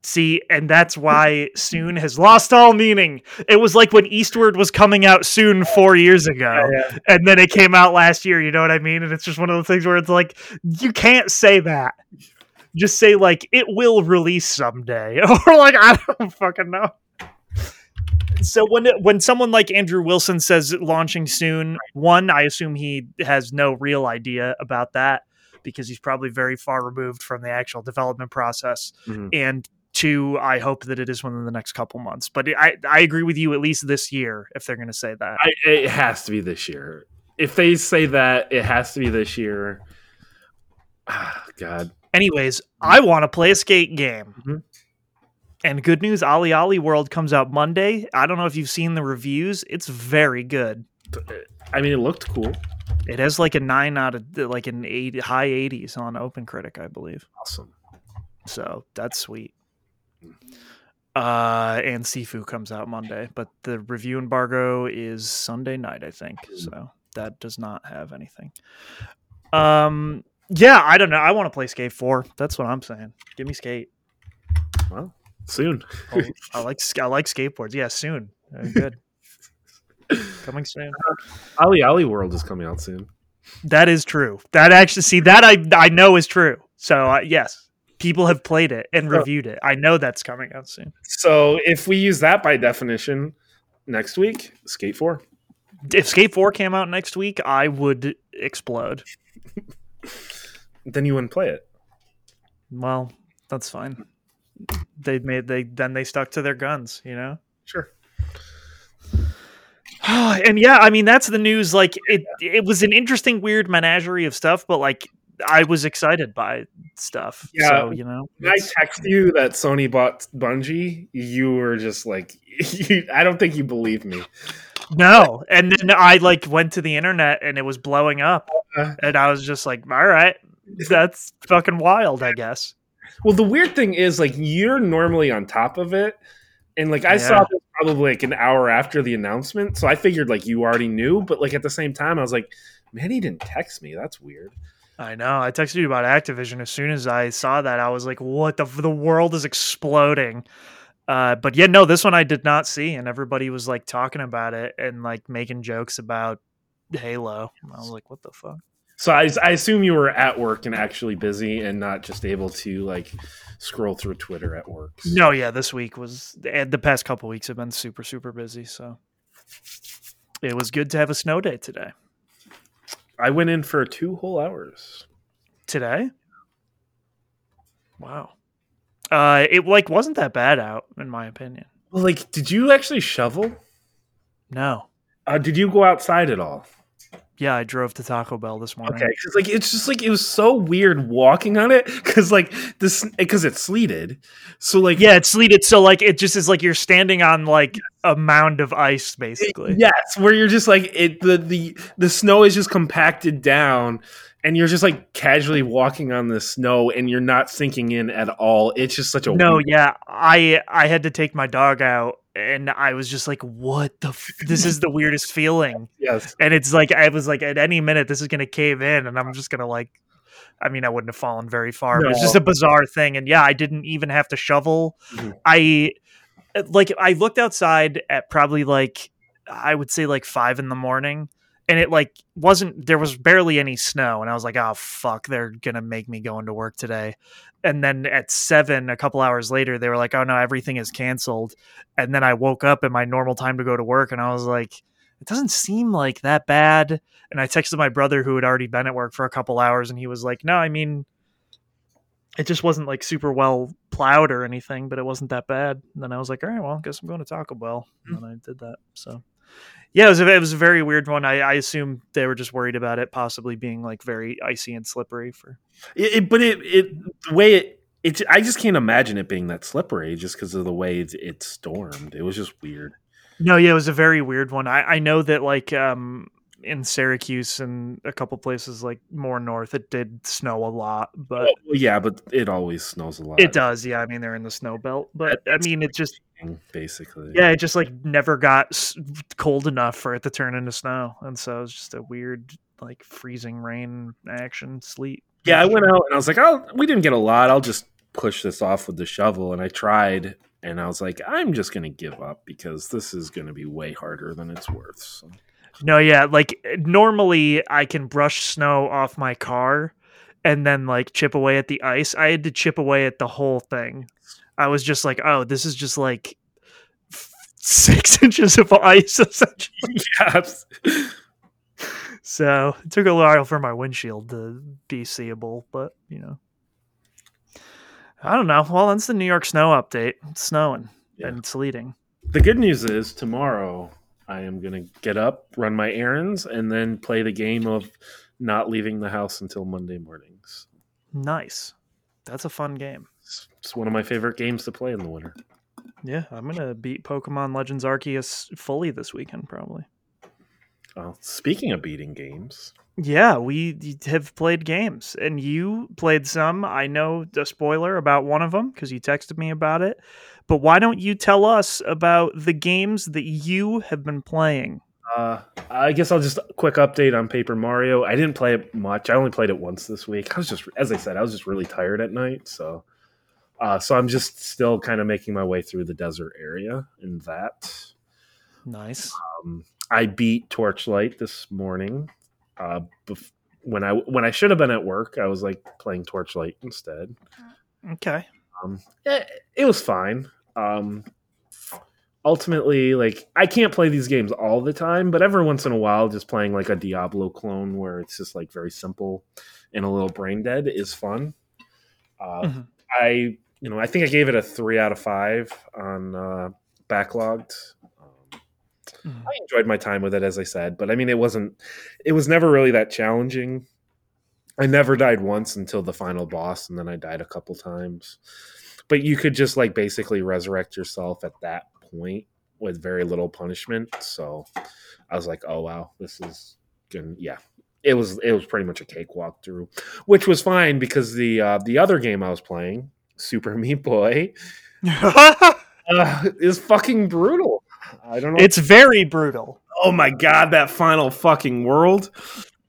See, and that's why soon has lost all meaning. It was like when Eastward was coming out soon 4 years ago. Yeah, and then it came out last year. You know what I mean? And it's just one of those things where it's like you can't say that. Just say like it will release someday, or like I don't fucking know. So when when someone like Andrew Wilson says launching soon, one I assume he has no real idea about that because he's probably very far removed from the actual development process, Mhm. and I hope that it is within the next couple months. But I I agree with you at least this year if they're going to say that. I, it has to be this year. If they say that, it has to be this year. Ah, God. Anyways, I want to play a skate game. Mhm. And good news, OlliOlli World comes out Monday. I don't know if you've seen the reviews. It's very good. I mean, it looked cool. It has like a nine out of like an eight high eighties on Open Critic, I believe. Awesome. So that's sweet. Uh, and Sifu comes out Monday, but the review embargo is Sunday night, I think. So that does not have anything. Um, yeah, I don't know. I want to play Skate Four. That's what I'm saying. Give me Skate. Well, soon. Oh, I like I like skateboards. Yeah, soon. Uh, good. Coming soon. Ali Ali World is coming out soon. That is true. That actually see that I I know is true. So uh, yes, people have played it and reviewed it. I know that's coming out soon. So if we use that by definition, next week, Skate 4. If Skate Four came out next week, I would explode. Then you wouldn't play it. Well, that's fine. They made they then they stuck to their guns, you know. Sure. and yeah, I mean that's the news. Like it, it was an interesting, weird menagerie of stuff. But like, I was excited by stuff. Yeah. So, you know, When I text you that Sony bought Bungie, you were just like, you, I don't think you believe me. no. And then I like went to the internet and it was blowing up. Uh. And I was just like, all right, that's fucking wild, I guess. Well, the weird thing is, like, you're normally on top of it, and like I Yeah. saw this probably like an hour after the announcement, so I figured like you already knew. But like at the same time, I was like, man, he didn't text me. That's weird. I know. I texted you about Activision as soon as I saw that. I was like, "What the? The world is exploding." Uh, but yeah, no, this one I did not see, and everybody was like talking about it and like making jokes about Halo. And I was like, "What the fuck?" So I, I assume you were at work and actually busy, and not just able to like scroll through Twitter at work. No, yeah, this week was and the past couple weeks have been super super busy. So it was good to have a snow day today. I went in for two whole hours. Today, wow. Uh, it like wasn't that bad out in my opinion. Well, like, did you actually shovel? No. Uh, did you go outside at all? Yeah, I drove to Taco Bell this morning. Okay, because like it's just like it was so weird walking on it because like this because it's sleeted. So like Yeah, it's sleeted, so like it just is like you're standing on like a mound of ice, basically. Yes, where you're just like it the the the snow is just compacted down and you're just like casually walking on the snow and you're not sinking in at all. It's just such a No, weird- yeah, I I had to take my dog out, and I was just like, "What the? F- this is the weirdest feeling." yes. And it's like I was like, at any minute, this is gonna cave in, and I'm just gonna like. I mean, I wouldn't have fallen very far. But it's just a bizarre thing, and yeah, I didn't even have to shovel. Mhm. I like I looked outside at probably like I would say like five in the morning, and it like wasn't there was barely any snow, and I was like, oh fuck, they're gonna make me go into work today. And then at seven, a couple hours later, they were like, oh no, everything is canceled. And then I woke up at my normal time to go to work, and I was like, it doesn't seem like that bad. And I texted my brother who had already been at work for a couple hours, and he was like, no, I mean. It just wasn't like super well plowed or anything, but it wasn't that bad. And then I was like, all right, well, I guess I'm going to Taco Bell. And hmm. then I did that. So, yeah, it was a, it was a very weird one. I, I assume they were just worried about it possibly being like very icy and slippery for. It, it- but it it the way it it I just can't imagine it being that slippery just because of the way it, it stormed. It was just weird. No, yeah, it was a very weird one. I, I know that like um in Syracuse and a couple places like more north, it did snow a lot, but oh, Well, yeah, but it always snows a lot. it does. Yeah, I mean they're in the snow belt, but I mean it just basically. yeah, it just like never got cold enough for it to turn into snow, and so it was just a weird like freezing rain action sleet. Yeah, I went out and I was like, "Oh, we didn't get a lot. I'll just push this off with the shovel." And I tried, and I was like, "I'm just gonna give up because this is gonna be way harder than it's worth." So. No, yeah, like normally I can brush snow off my car and then like chip away at the ice. I had to chip away at the whole thing. I was just like, oh, this is just like six inches of ice essentially. yes. So it took a while for my windshield to be seeable, but you know. I don't know. Well, that's the New York snow update. It's snowing Yeah. and sleeting. The good news is tomorrow I am gonna get up, run my errands, and then play the game of not leaving the house until Monday mornings. Nice. That's a fun game. It's, it's one of my favorite games to play in the winter. Yeah, I'm gonna beat Pokemon Legends Arceus fully this weekend, probably. Well, speaking of beating games, Yeah, we have played games, and you played some. I know the spoiler about one of them because you texted me about it. But why don't you tell us about the games that you have been playing? Uh, I guess I'll just quick update on Paper Mario. I didn't play it much. I only played it once this week. I was just, as I said, I was just really tired at night. So, uh, so I'm just still kind of making my way through the desert area in that. Nice. Um, I beat Torchlight this morning. Uh, bef- when I when I should have been at work, I was like playing Torchlight instead. Okay. Um, it, it was fine. Um, ultimately, like I can't play these games all the time, but every once in a while, just playing like a Diablo clone where it's just like very simple and a little brain dead is fun. Uh, Mhm. I, you know, I think I gave it a three out of five on uh, backlogged. Um, Mhm. I enjoyed my time with it, as I said, but I mean, it wasn't. It was never really that challenging. I never died once until the final boss, and then I died a couple times. But you could just like basically resurrect yourself at that point with very little punishment. So I was like, oh wow, this is good. Yeah, it was it was pretty much a cakewalk through, which was fine because the uh, the other game I was playing, Super Meat Boy, uh, is fucking brutal. I don't know. it's very brutal. oh my god, that final fucking world.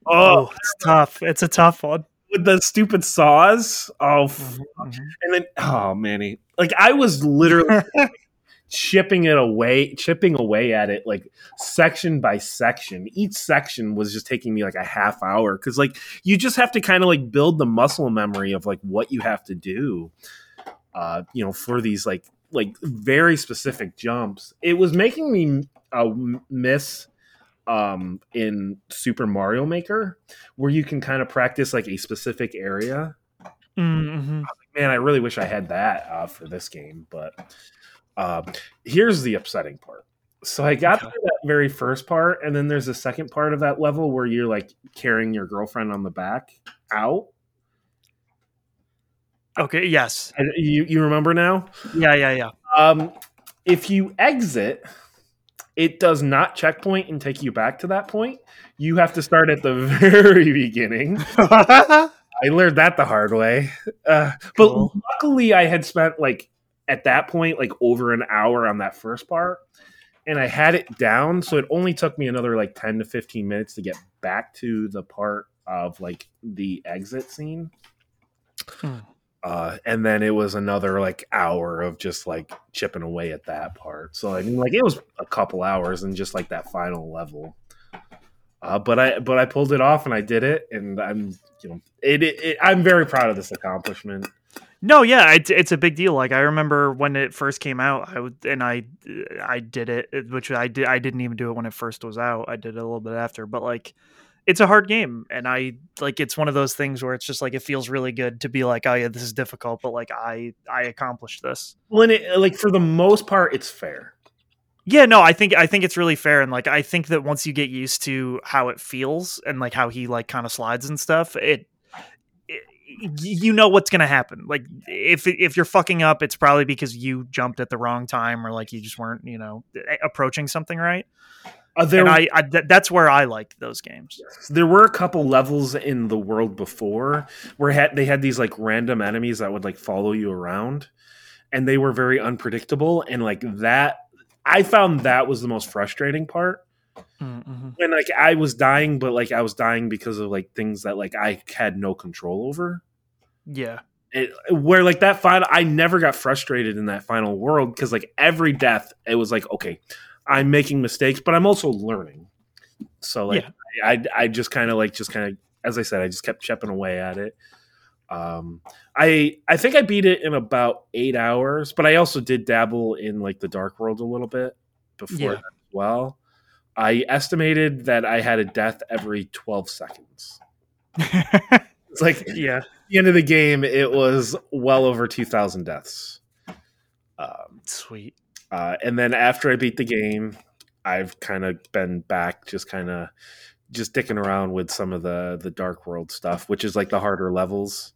Oh, Oh, it's tough. It's a tough one. With the stupid saws. Oh, f- Mhm. and then oh manny, like I was literally chipping it away, chipping away at it like section by section. Each section was just taking me like a half hour because like you just have to kind of like build the muscle memory of like what you have to do. Uh, you know, for these like like very specific jumps. It was making me uh, miss um in Super Mario Maker where you can kind of practice like a specific area Mhm. man, I really wish I had that uh, for this game. But um, here's the upsetting part. So I got through that very first part, and then there's a second part of that level where you're like carrying your girlfriend on the back out. Okay. Yes. And you you remember now? Yeah. Yeah. Yeah. Um, if you exit, it does not checkpoint and take you back to that point. You have to start at the very beginning. I learned that the hard way. Uh, but luckily, I had spent like at that point like over an hour on that first part, and I had it down, so it only took me another like ten to fifteen minutes to get back to the part of like the exit scene. Hmm. Uh, and then it was another like hour of just like chipping away at that part. So I mean, like it was a couple hours and just like that final level. Uh, but I but I pulled it off and I did it, and I'm you know it, it, it I'm very proud of this accomplishment. No, yeah, it's it's a big deal. Like I remember when it first came out, I would and I I did it, which I did. I didn't even do it when it first was out. I did it a little bit after, but like it's a hard game, and I like it's one of those things where it's just like it feels really good to be like, oh yeah, this is difficult, but like I I accomplished this. Well, and it, uh, like for the most part, it's fair. Yeah, no, I think I think it's really fair, and like I think that once you get used to how it feels and like how he like kind of slides and stuff, it, it you know what's gonna happen. Like if if you're fucking up, it's probably because you jumped at the wrong time or like you just weren't you know approaching something right. Uh, there, and I, I th- that's where I like those games. there were a couple levels in the world before where had, they had these like random enemies that would like follow you around, and they were very unpredictable. And like that, I found that was the most frustrating part. Mm-hmm. when like I was dying, but like I was dying because of like things that like I had no control over. Yeah, It, where like that final, I never got frustrated in that final world because like every death, it was like okay, I'm making mistakes, but I'm also learning. So like I, I just kind of like just kind of as I said, I just kept chipping away at it. Um, I I think I beat it in about eight hours, but I also did dabble in like the dark world a little bit before Yeah. that as well. I estimated that I had a death every 12 seconds. It's like at yeah. the end of the game, it was well over 2,000 deaths. Um, Sweet. Uh, and then after I beat the game, I've kind of been back, just kind of just dicking around with some of the the dark world stuff, which is like the harder levels.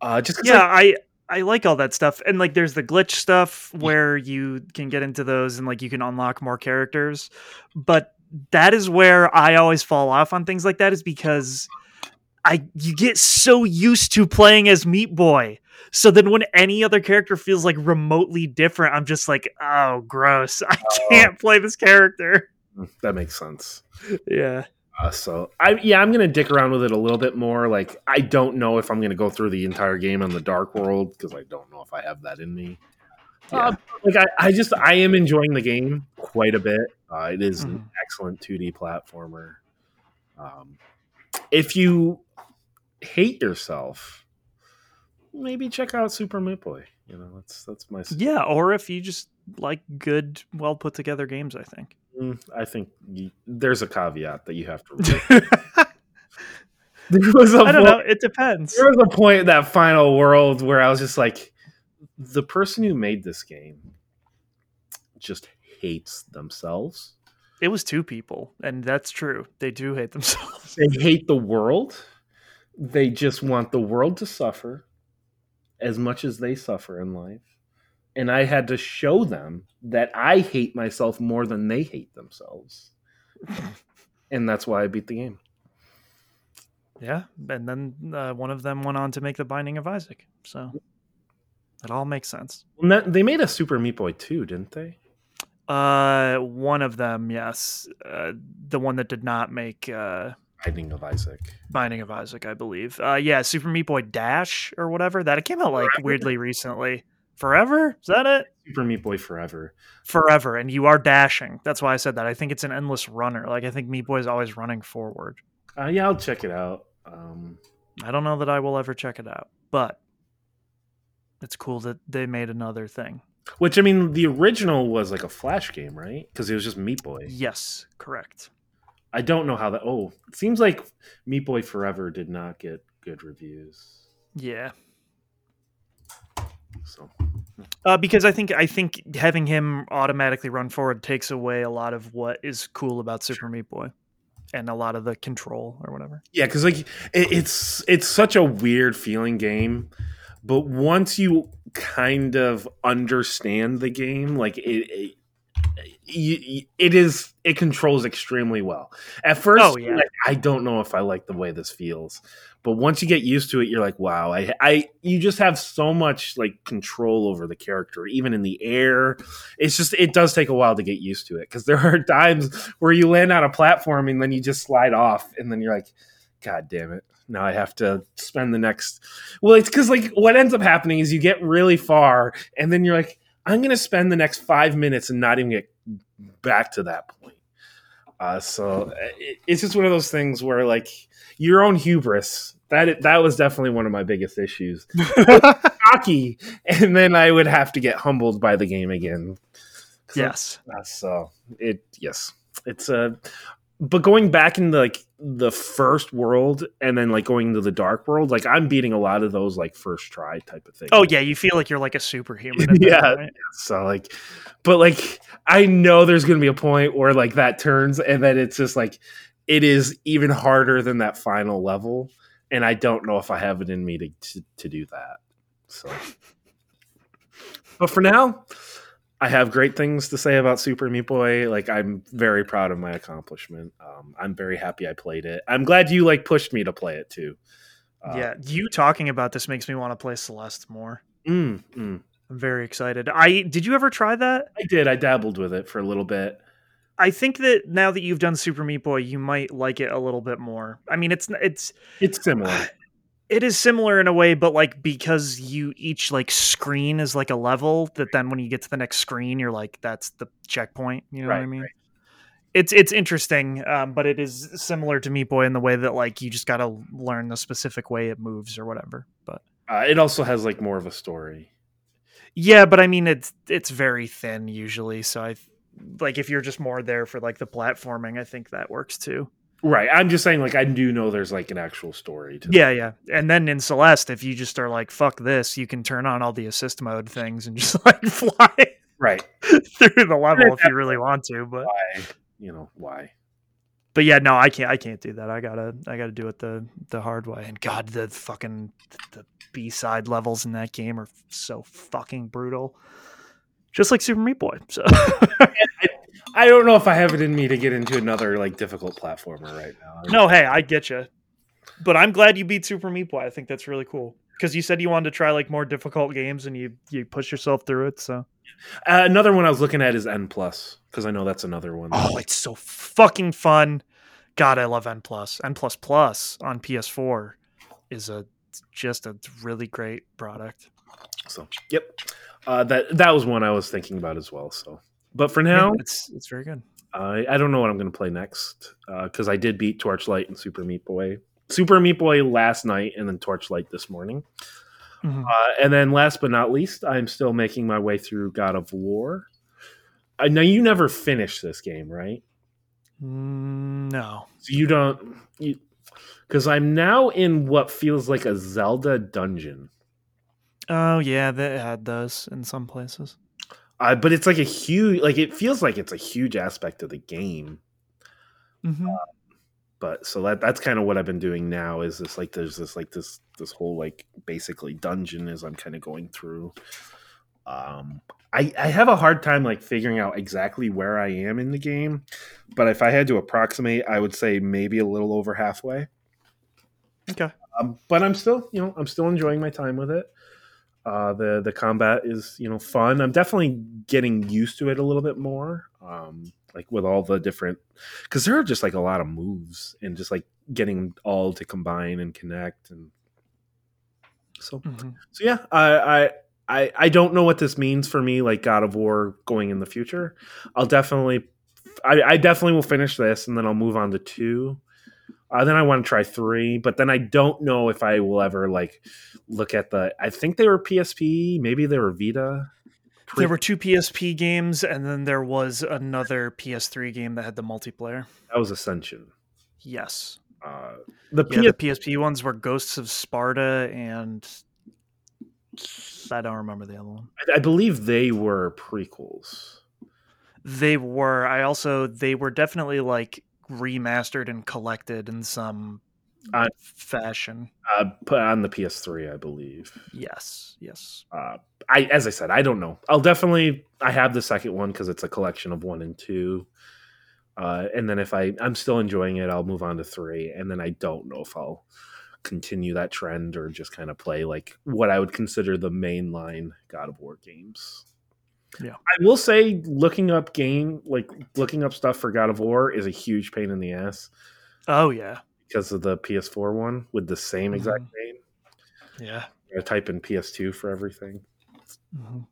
Uh, just yeah like, i i like all that stuff and like there's the glitch stuff where you can get into those and like you can unlock more characters but that is where i always fall off on things like that is because i you get so used to playing as meat boy so then when any other character feels like remotely different i'm just like oh gross i can't play this character that makes sense. yeah Uh, so I yeah, I'm gonna dick around with it a little bit more. Like I don't know if I'm gonna go through the entire game on the dark world because I don't know if I have that in me. Yeah. Uh, like I, I just I am enjoying the game quite a bit. Uh, it is an Mhm. excellent 2D platformer. Um, if you hate yourself, maybe check out Super Meat Boy. You know that's that's my. yeah or if you just like good well put together games i think Mm, I think you, there's a caveat that you have to. There was a i don't point- know it depends There was a point in that final world where I was just like, the person who made this game just hates themselves. It was two people, and that's true. They do hate themselves. They hate the world, They just want the world to suffer as much as they suffer in life. And I had to show them that I hate myself more than they hate themselves. and that's why I beat the game. Yeah, and then uh, one of them went on to make the Binding of Isaac. So it all makes sense. That, they made a Super Meat Boy too, didn't they? Uh, one of them, yes. Uh, the one that did not make uh, Binding of Isaac. Binding of Isaac, I believe. Uh, yeah, Super Meat Boy Dash or whatever. That it came out like Forever? weirdly recently. Forever? Is that it? Super Meat Boy Forever. Forever, and you are dashing. That's why I said that. I think it's an endless runner. Like I think Meat Boy is always running forward. Uh, yeah, I'll check it out. Um, I don't know that I will ever check it out, but it's cool that they made another thing. which I mean, the original was like a flash game, right? Because it was just Meat Boy. Yes, correct. I don't know how that. Oh, it seems like Meat Boy Forever did not get good reviews. Yeah. So Uh, because I think I think having him automatically run forward takes away a lot of what is cool about Super Meat Boy, and a lot of the control or whatever. yeah, because like it, it's it's such a weird feeling game, but once you kind of understand the game, like it. it you- it is it controls extremely well at first Oh, yeah. like, i don't know if i like the way this feels but once you get used to it you're like wow i i you just have so much like control over the character even in the air it's just it does take a while to get used to it because there are times where you land on a platform and then you just slide off and then you're like god damn it now i have to spend the next well it's because like what ends up happening is you get really far and then you're like i'm gonna spend the next five minutes and not even get back to that point. Uh, so it, it's just one of those things where like your own hubris that that was definitely one of my biggest issues. Cocky and then i would have to get humbled by the game again. Yes. uh, so it yes. It's a but going back into like the first world and then like going to the dark world like i'm beating a lot of those like first try type of things Oh yeah, you feel like you're like a superhuman. at that Yeah. so like but like i know there's gonna be a point where like that turns and then it's just like it is even harder than that final level and i don't know if i have it in me to to, to do that so but for now i have great things to say about super meat boy like i'm very proud of my accomplishment um, i'm very happy i played it i'm glad you like pushed me to play it too Uh, yeah, you talking about this makes me want to play Celeste more. mm, mm. I'm very excited. I did you ever try that? i did i dabbled with it for a little bit I think that now that you've done Super Meat Boy, you might like it a little bit more. I mean, it's it's it's similar it is similar in a way, but like because you each like screen is like a level that then when you get to the next screen, you're like that's the checkpoint. You know what I mean? right. It's it's interesting, um, but it is similar to Meat Boy in the way that like you just got to learn the specific way it moves or whatever. But Uh, it also has like more of a story. yeah, but I mean it's it's very thin usually. So I like if you're just more there for like the platforming, I think that works too. Right. I'm just saying, like, I do know there's like an actual story to Yeah, yeah. And then in Celeste, if you just are like, fuck this, you can turn on all the assist mode things and just like fly Right. through the level if you really want to. But Why? You know, why? but yeah, no, I can't I can't do that. I gotta I gotta do it the the hard way. And God, the fucking the B side levels in that game are so fucking brutal. Just like Super Meat Boy. So I don't know if I have it in me to get into another like difficult platformer right now. No, hey, I get you. But I'm glad you beat Super Meat Boy. I think that's really cool. Because you said you wanted to try like more difficult games and you you push yourself through it. So Uh, another one I was looking at is N plus because I know that's another one. Oh, it's so fucking fun. God, I love N plus. N plus plus on PS4 is a just a really great product. So, yep. Uh, that that was one I was thinking about as well. So, but for now, Yeah, it's it's very good. I I don't know what I'm going to play next because I did beat Torchlight and Super Meat Boy. Super Meat Boy last night and then Torchlight this morning. Mhm. Uh, and then last but not least, I'm still making my way through God of War. I know you never finished this game, right? Mm, No. So you don't, because I'm now in what feels like a Zelda dungeon. Oh yeah, they had those in some places. Uh, but it's like a huge, like it feels like it's a huge aspect of the game. hmm but so that that's kind of what I've been doing now. Is this like there's this like this this whole like basically dungeon as I'm kind of going through. Um, I I have a hard time like figuring out exactly where I am in the game, but if I had to approximate, I would say maybe a little over halfway. Okay. Um, but I'm still, you know, I'm still enjoying my time with it. Uh, the the combat is, you know, fun. I'm definitely getting used to it a little bit more. Um, like with all the different, because there are just like a lot of moves and just like getting all to combine and connect and so Mm-hmm. so yeah. I I I I don't know what this means for me, like God of War going in the future. I'll definitely, I, I definitely will finish this and then I'll move on to two. Uh, then I want to try three, but then I don't know if I will ever like look at the. I think they were PSP, maybe they were Vita. There were two PSP games, and then there was another PS3 game that had the multiplayer. That was Ascension. Yes. Uh, the, Yeah, PS- the PSP ones were Ghosts of Sparta and I don't remember the other one. I believe they were prequels. They were. I also they were definitely like remastered and collected in some Uh, fashion. Uh, put on the PS3, I believe. Yes. Yes. Uh, I, as I said, I don't know. I'll definitely. I have the second one because it's a collection of one and two. Uh, and then if I I'm still enjoying it, I'll move on to three. And then I don't know if I'll continue that trend or just kind of play like what I would consider the mainline God of War games. Yeah. I will say looking up game like looking up stuff for God of War is a huge pain in the ass Oh yeah. because of the PS4 one with the same exact Mhm. name. Yeah. I type in PS2 for everything. Mhm.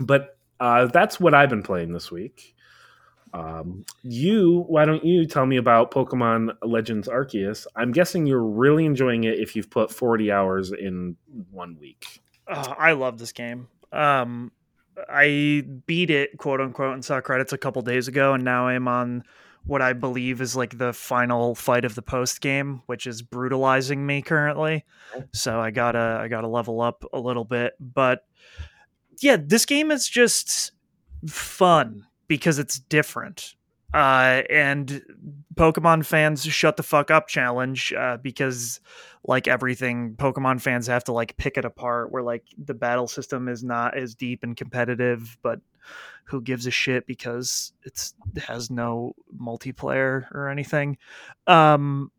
but uh, that's what I've been playing this week. Um, you, why don't you tell me about Pokemon Legends Arceus? I'm guessing you're really enjoying it if you've put 40 hours in one week. Oh, I love this game. Um, I beat it, quote unquote, and saw credits a couple days ago, and now I'm on what I believe is like the final fight of the post game, which is brutalizing me currently. So I gotta I gotta level up a little bit. But yeah, this game is just fun because it's different. Uh, and Pokemon fans shut the fuck up challenge uh, because like everything pokemon fans have to like pick it apart where like the battle system is not as deep and competitive but who gives a shit because it's it has no multiplayer or anything. Um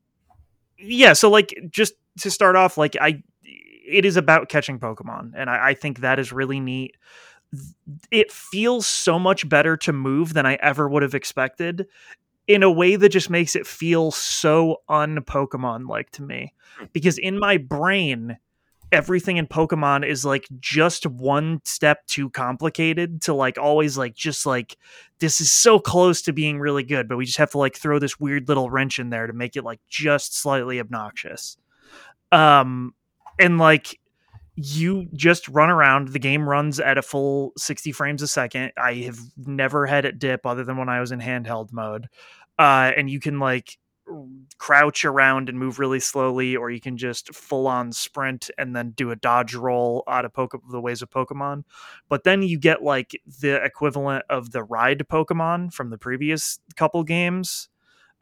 yeah so like just to start off like i it is about catching pokemon and i, I think that is really neat it feels so much better to move than i ever would have expected in a way that just makes it feel so un-Pokemon like to me. Because in my brain, everything in Pokemon is like just one step too complicated to like always like just like this is so close to being really good, but we just have to like throw this weird little wrench in there to make it like just slightly obnoxious. Um and like you just run around. The game runs at a full 60 frames a second. I have never had it dip other than when I was in handheld mode. Uh, and you can like crouch around and move really slowly, or you can just full on sprint and then do a dodge roll out of Poke- the ways of Pokemon. But then you get like the equivalent of the ride Pokemon from the previous couple games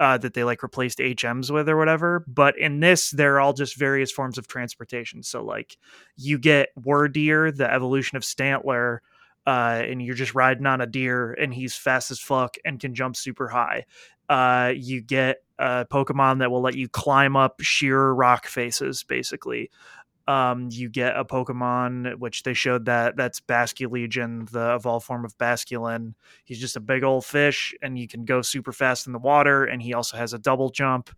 uh, that they like replaced HMs with or whatever. But in this, they're all just various forms of transportation. So like you get Wyrdeer, the evolution of Stantler, uh, and you're just riding on a deer, and he's fast as fuck and can jump super high. Uh, you get a Pokemon that will let you climb up sheer rock faces, basically. Um, you get a Pokemon which they showed that that's Basculegion, the evolved form of Basculin. He's just a big old fish, and you can go super fast in the water. And he also has a double jump.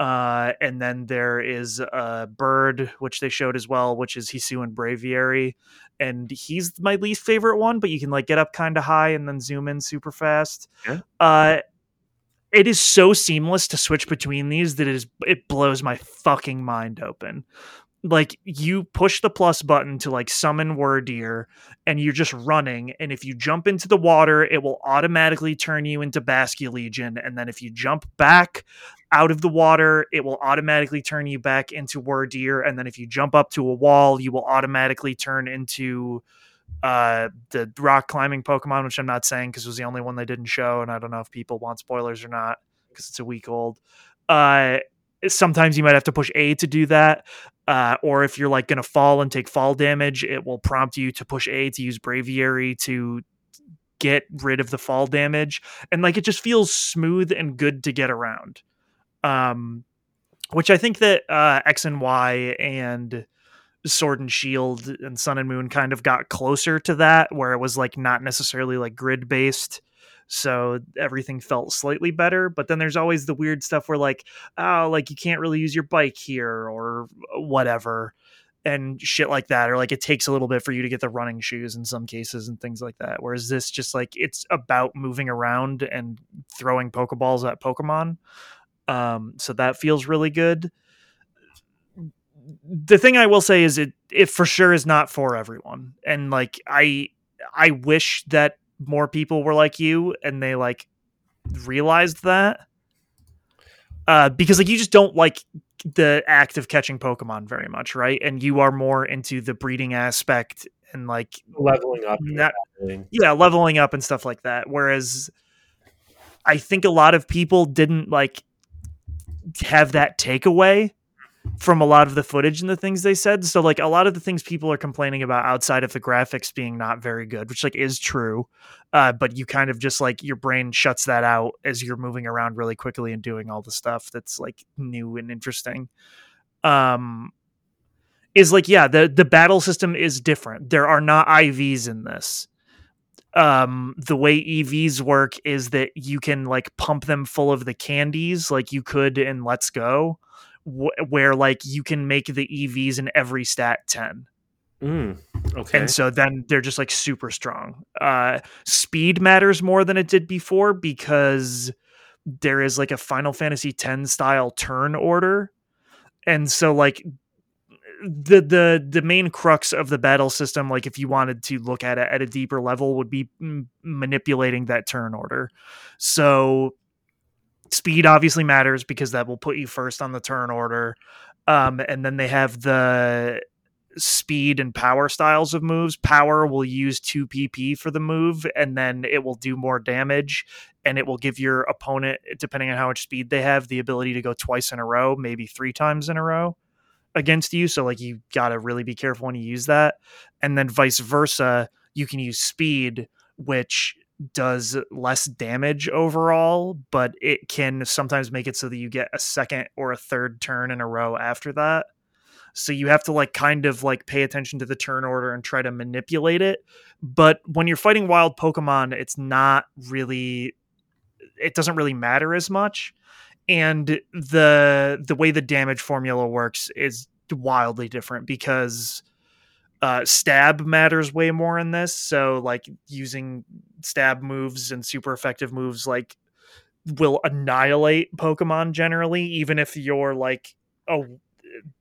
Uh, and then there is a bird which they showed as well, which is Hisuian Braviary, and he's my least favorite one. But you can like get up kind of high and then zoom in super fast. Yeah. Uh, it is so seamless to switch between these that it is it blows my fucking mind open like you push the plus button to like summon Wyrdeer, and you're just running and if you jump into the water it will automatically turn you into Basculegion and then if you jump back out of the water it will automatically turn you back into Wyrdeer. and then if you jump up to a wall you will automatically turn into uh the rock climbing Pokemon which I'm not saying because it was the only one they didn't show and I don't know if people want spoilers or not because it's a week old. Uh, sometimes you might have to push A to do that. Uh, or if you're like going to fall and take fall damage, it will prompt you to push A to use Braviary to get rid of the fall damage. And like it just feels smooth and good to get around. Um, which I think that uh, X and Y and Sword and Shield and Sun and Moon kind of got closer to that, where it was like not necessarily like grid based. So everything felt slightly better. But then there's always the weird stuff where like, oh, like you can't really use your bike here or whatever and shit like that or like it takes a little bit for you to get the running shoes in some cases and things like that whereas this just like it's about moving around and throwing pokeballs at pokemon um so that feels really good the thing I will say is it it for sure is not for everyone. And like I I wish that more people were like you and they like realized that. Uh, because like you just don't like the act of catching Pokemon very much, right? And you are more into the breeding aspect and like leveling up. Not, yeah, leveling up and stuff like that. Whereas I think a lot of people didn't like have that takeaway from a lot of the footage and the things they said. So like a lot of the things people are complaining about outside of the graphics being not very good, which like is true. Uh, but you kind of just like your brain shuts that out as you're moving around really quickly and doing all the stuff that's like new and interesting. Um is like yeah, the the battle system is different. There are not IVs in this. Um the way EVs work is that you can like pump them full of the candies like you could in Let's Go where like you can make the EVs in every stat 10. Mm, okay. And so then they're just like super strong. Uh, speed matters more than it did before because there is like a Final Fantasy X style turn order. And so like the the the main crux of the battle system like if you wanted to look at it at a deeper level would be m- manipulating that turn order. So speed obviously matters because that will put you first on the turn order. Um, and then they have the speed and power styles of moves. Power will use 2 PP for the move, and then it will do more damage, and it will give your opponent, depending on how much speed they have, the ability to go twice in a row, maybe three times in a row against you. So, like, you got to really be careful when you use that. And then vice versa, you can use speed, which does less damage overall, but it can sometimes make it so that you get a second or a third turn in a row after that. So you have to like kind of like pay attention to the turn order and try to manipulate it. But when you're fighting wild Pokemon, it's not really it doesn't really matter as much. And the the way the damage formula works is wildly different because uh, stab matters way more in this. So like using stab moves and super effective moves like will annihilate Pokemon generally, even if you're like a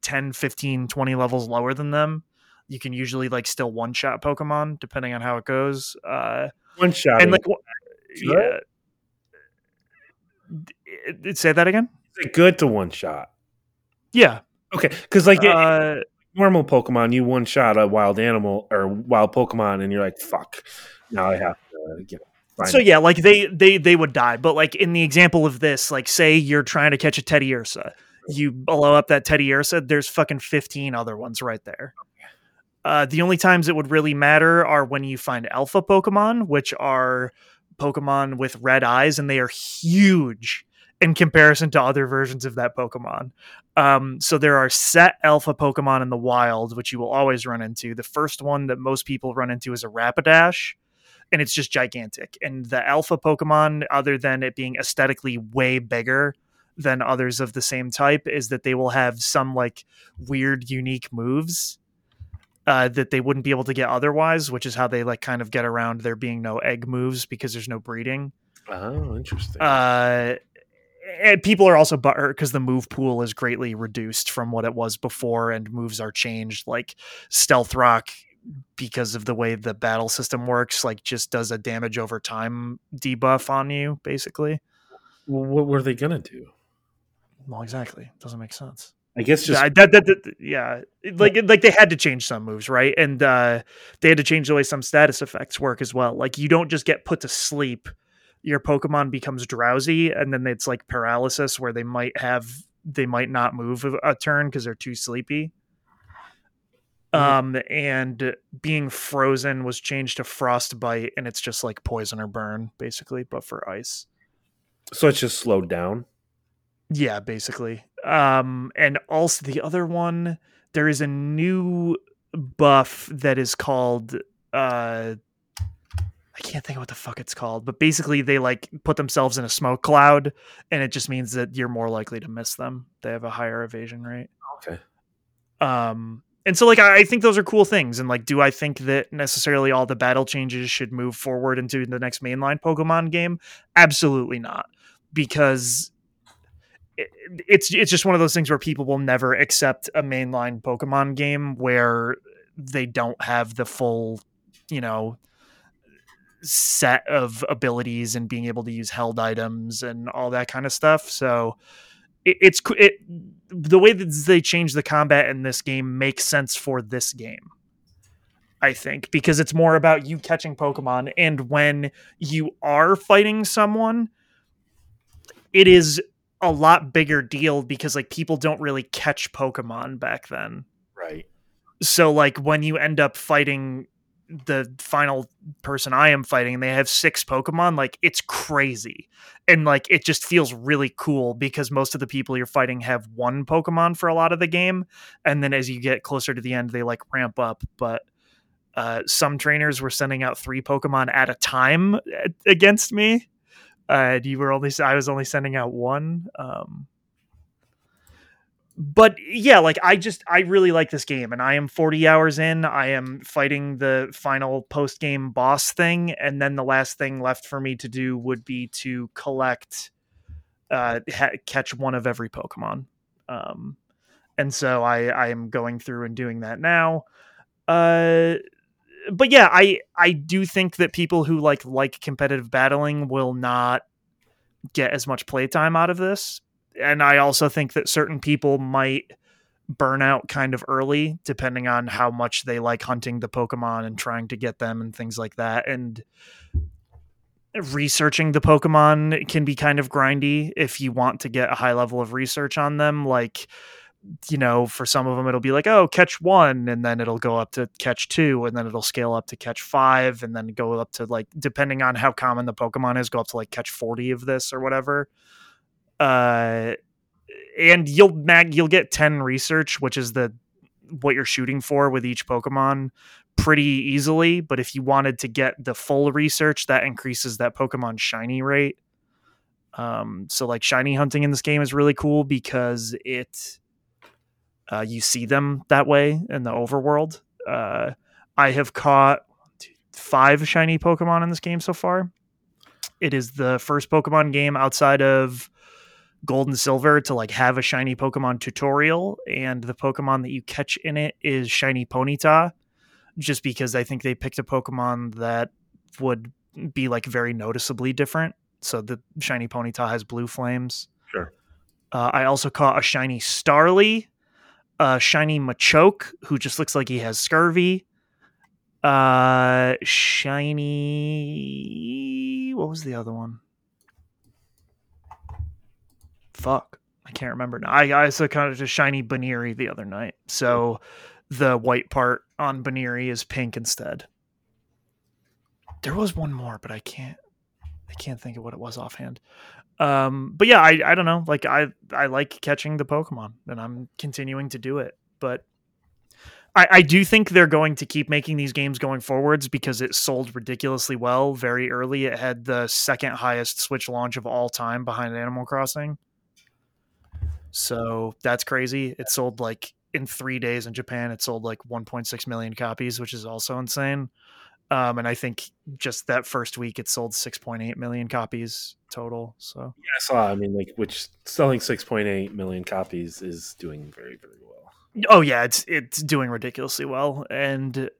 10, 15, 20 levels lower than them. You can usually like still one shot Pokemon depending on how it goes. Uh, one shot and like yeah. Say that again. Is it good to one shot? Yeah. Okay, because like uh, normal Pokemon, you one shot a wild animal or wild Pokemon, and you're like, "Fuck!" Now I have to, know. So yeah, like they they they would die, but like in the example of this, like say you're trying to catch a Teddiursa, you blow up that Teddiursa, there's fucking 15 other ones right there. Uh, the only times it would really matter are when you find alpha Pokemon, which are Pokemon with red eyes, and they are huge in comparison to other versions of that Pokemon. Um, so there are set alpha Pokemon in the wild, which you will always run into. The first one that most people run into is a Rapidash, and it's just gigantic. And the alpha Pokemon, other than it being aesthetically way bigger than others of the same type, is that they will have some like weird, unique moves. Uh, that they wouldn't be able to get otherwise, which is how they like kind of get around there being no egg moves because there's no breeding. Oh, interesting. Uh, and people are also butthurt because the move pool is greatly reduced from what it was before, and moves are changed. Like Stealth Rock, because of the way the battle system works, like just does a damage over time debuff on you, basically. Well, what were they gonna do? Well, exactly. Doesn't make sense. I guess just yeah, that, that, that, yeah, like like they had to change some moves, right? And uh, they had to change the way some status effects work as well. Like you don't just get put to sleep your Pokemon becomes drowsy, and then it's like paralysis where they might have they might not move a, turn because they're too sleepy. Um, and being frozen was changed to frostbite, and it's just like poison or burn, basically, but for ice. So it's just slowed down. Yeah, basically. Um, and also the other one, there is a new buff that is called uh I can't think of what the fuck it's called, but basically they like put themselves in a smoke cloud and it just means that you're more likely to miss them. They have a higher evasion rate. Okay. Um and so like I, I think those are cool things. And like do I think that necessarily all the battle changes should move forward into the next mainline Pokemon game? Absolutely not. Because it, it's it's just one of those things where people will never accept a mainline Pokemon game where they don't have the full, you know, set of abilities and being able to use held items and all that kind of stuff. So it, it's it the way that they change the combat in this game makes sense for this game. I think because it's more about you catching Pokemon and when you are fighting someone it is a lot bigger deal because like people don't really catch Pokemon back then. Right. So like when you end up fighting the final person I am fighting and they have six Pokemon, like it's crazy. And like it just feels really cool because most of the people you're fighting have one Pokemon for a lot of the game. And then as you get closer to the end, they like ramp up. But uh, some trainers were sending out three Pokemon at a time uh, against me. Uh, you were only I was only sending out one. Um, but yeah, like I just I really like this game, and I am 40 hours in. I am fighting the final post game boss thing, and then the last thing left for me to do would be to collect, uh, ha- catch one of every Pokemon. Um, and so I I am going through and doing that now. Uh, but yeah, I I do think that people who like like competitive battling will not get as much playtime out of this and I also think that certain people might burn out kind of early depending on how much they like hunting the pokemon and trying to get them and things like that. And researching the pokemon can be kind of grindy if you want to get a high level of research on them. Like you know for some of them it'll be like oh catch one and then it'll go up to catch two and then it'll scale up to catch five and then go up to like depending on how common the pokemon is go up to like catch 40 of this or whatever uh, and you'll mag you'll get 10 research which is the what you're shooting for with each pokemon pretty easily but if you wanted to get the full research that increases that pokemon shiny rate. Um so like shiny hunting in this game is really cool because it uh, you see them that way in the overworld. Uh i have caught five shiny pokemon in this game so far. It is the first pokemon game outside of gold and silver to like have a shiny Pokemon tutorial, and the Pokemon that you catch in it is shiny Ponyta, just because I think they picked a Pokemon that would be like very noticeably different. So the shiny Ponyta has blue flames. Sure. Uh, I also caught a shiny Starly, a shiny Machoke, who just looks like he has scurvy. Uh, shiny. What was the other one? Fuck, I can't remember now. I, I saw kind of just shiny Buneary the other night, so the white part on Buneary is pink instead. There was one more, but I can't. I can't think of what it was offhand. Um, but yeah, I, I don't know. Like I I like catching the Pokemon, and I'm continuing to do it. But I, I do think they're going to keep making these games going forwards because it sold ridiculously well very early. It had the second highest Switch launch of all time behind Animal Crossing. So that's crazy. It sold like in three days in Japan, it sold like 1.6 million copies, which is also insane. Um, and I think just that first week, it sold 6.8 million copies total. So yeah, I saw. I mean, like, which selling 6.8 million copies is doing very, very well. Oh yeah, it's it's doing ridiculously well, and it,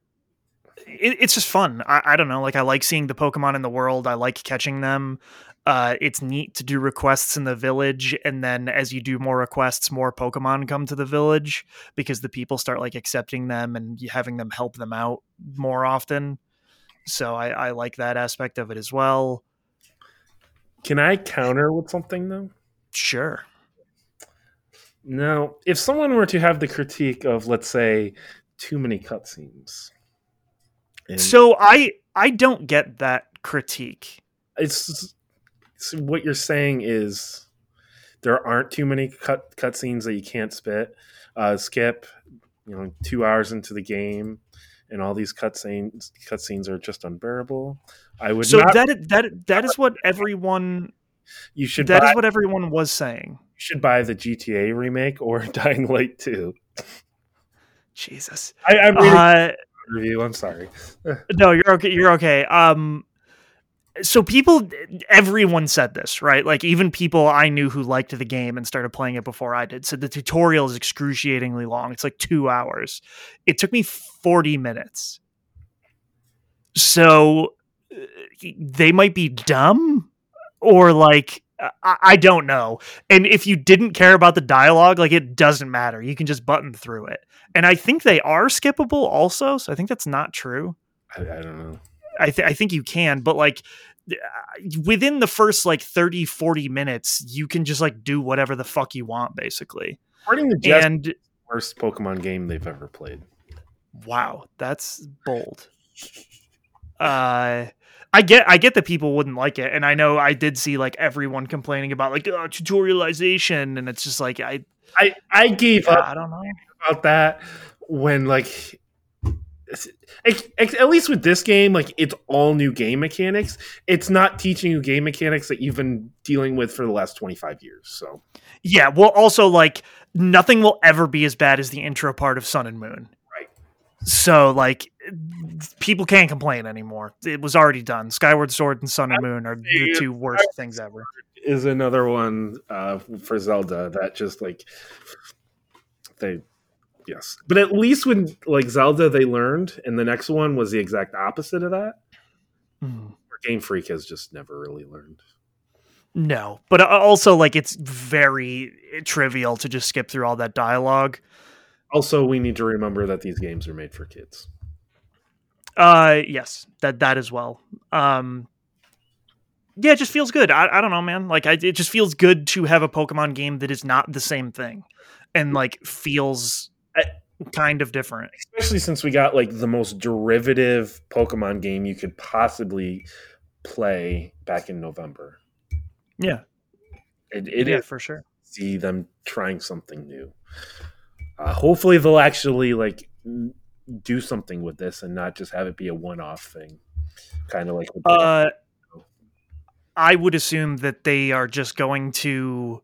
it's just fun. I, I don't know, like I like seeing the Pokemon in the world. I like catching them uh, it's neat to do requests in the village and then as you do more requests more pokemon come to the village because the people start like accepting them and having them help them out more often so i, I like that aspect of it as well Can I counter with something though? Sure. Now, if someone were to have the critique of, let's say, too many cutscenes, and So I I don't get that critique. it's, it's what you're saying is there aren't too many cut cutscenes that you can't spit, uh, skip. You know, two hours into the game, and all these cutscenes cutscenes are just unbearable. I would So not. that that that is what everyone you should that buy, is what everyone was saying. you should buy the GTA remake or Dying Light 2. Jesus. I, I'm reading Uh, review. I'm sorry. no, you're okay. You're okay. Um, so people, everyone said this, right? Like even people I knew who liked the game and started playing it before I did said the tutorial is excruciatingly long. It's like two hours. It took me forty minutes. So uh, they might be dumb, or like I, I don't know. And if you didn't care about the dialogue, like it doesn't matter. You can just button through it. And I think they are skippable also. So I think that's not true. I, I don't know. I, th- I think you can, but like uh, within the first like 30, 40 minutes, you can just like do whatever the fuck you want, basically. According to Jess, And worst Pokemon game they've ever played. wow, that's bold. Uh, I get, I get that people wouldn't like it, and I know I did see like everyone complaining about like oh, tutorialization, and it's just like I, I I gave up I don't know. about that when like at at least with this game like it's all new game mechanics it's not teaching you game mechanics that you've been dealing with for the last 25 years so Yeah, well, also like nothing will ever be as bad as the intro part of Sun and Moon. Right. So like people can't complain anymore. It was already done. Skyward Sword and Sun and Moon are the two worst things ever. is another one uh for zelda that just like they yes but at least when like zelda they learned and the next one was the exact opposite of that Mm. game freak has just never really learned No, but uh, also like it's very trivial to just skip through all that dialogue. also we need to remember that these games are made for kids Uh, yes, that that as well. Um, yeah, it just feels good. I, I don't know, man. Like, I, it just feels good to have a Pokemon game that is not the same thing, and like feels kind of different. especially since we got like the most derivative Pokemon game you could possibly play back in November. Yeah, It, it yeah, is for sure. see them trying something new. Uh, hopefully, they'll actually like do something with this and not just have it be a one-off thing, kind of like. Uh, I would assume that they are just going to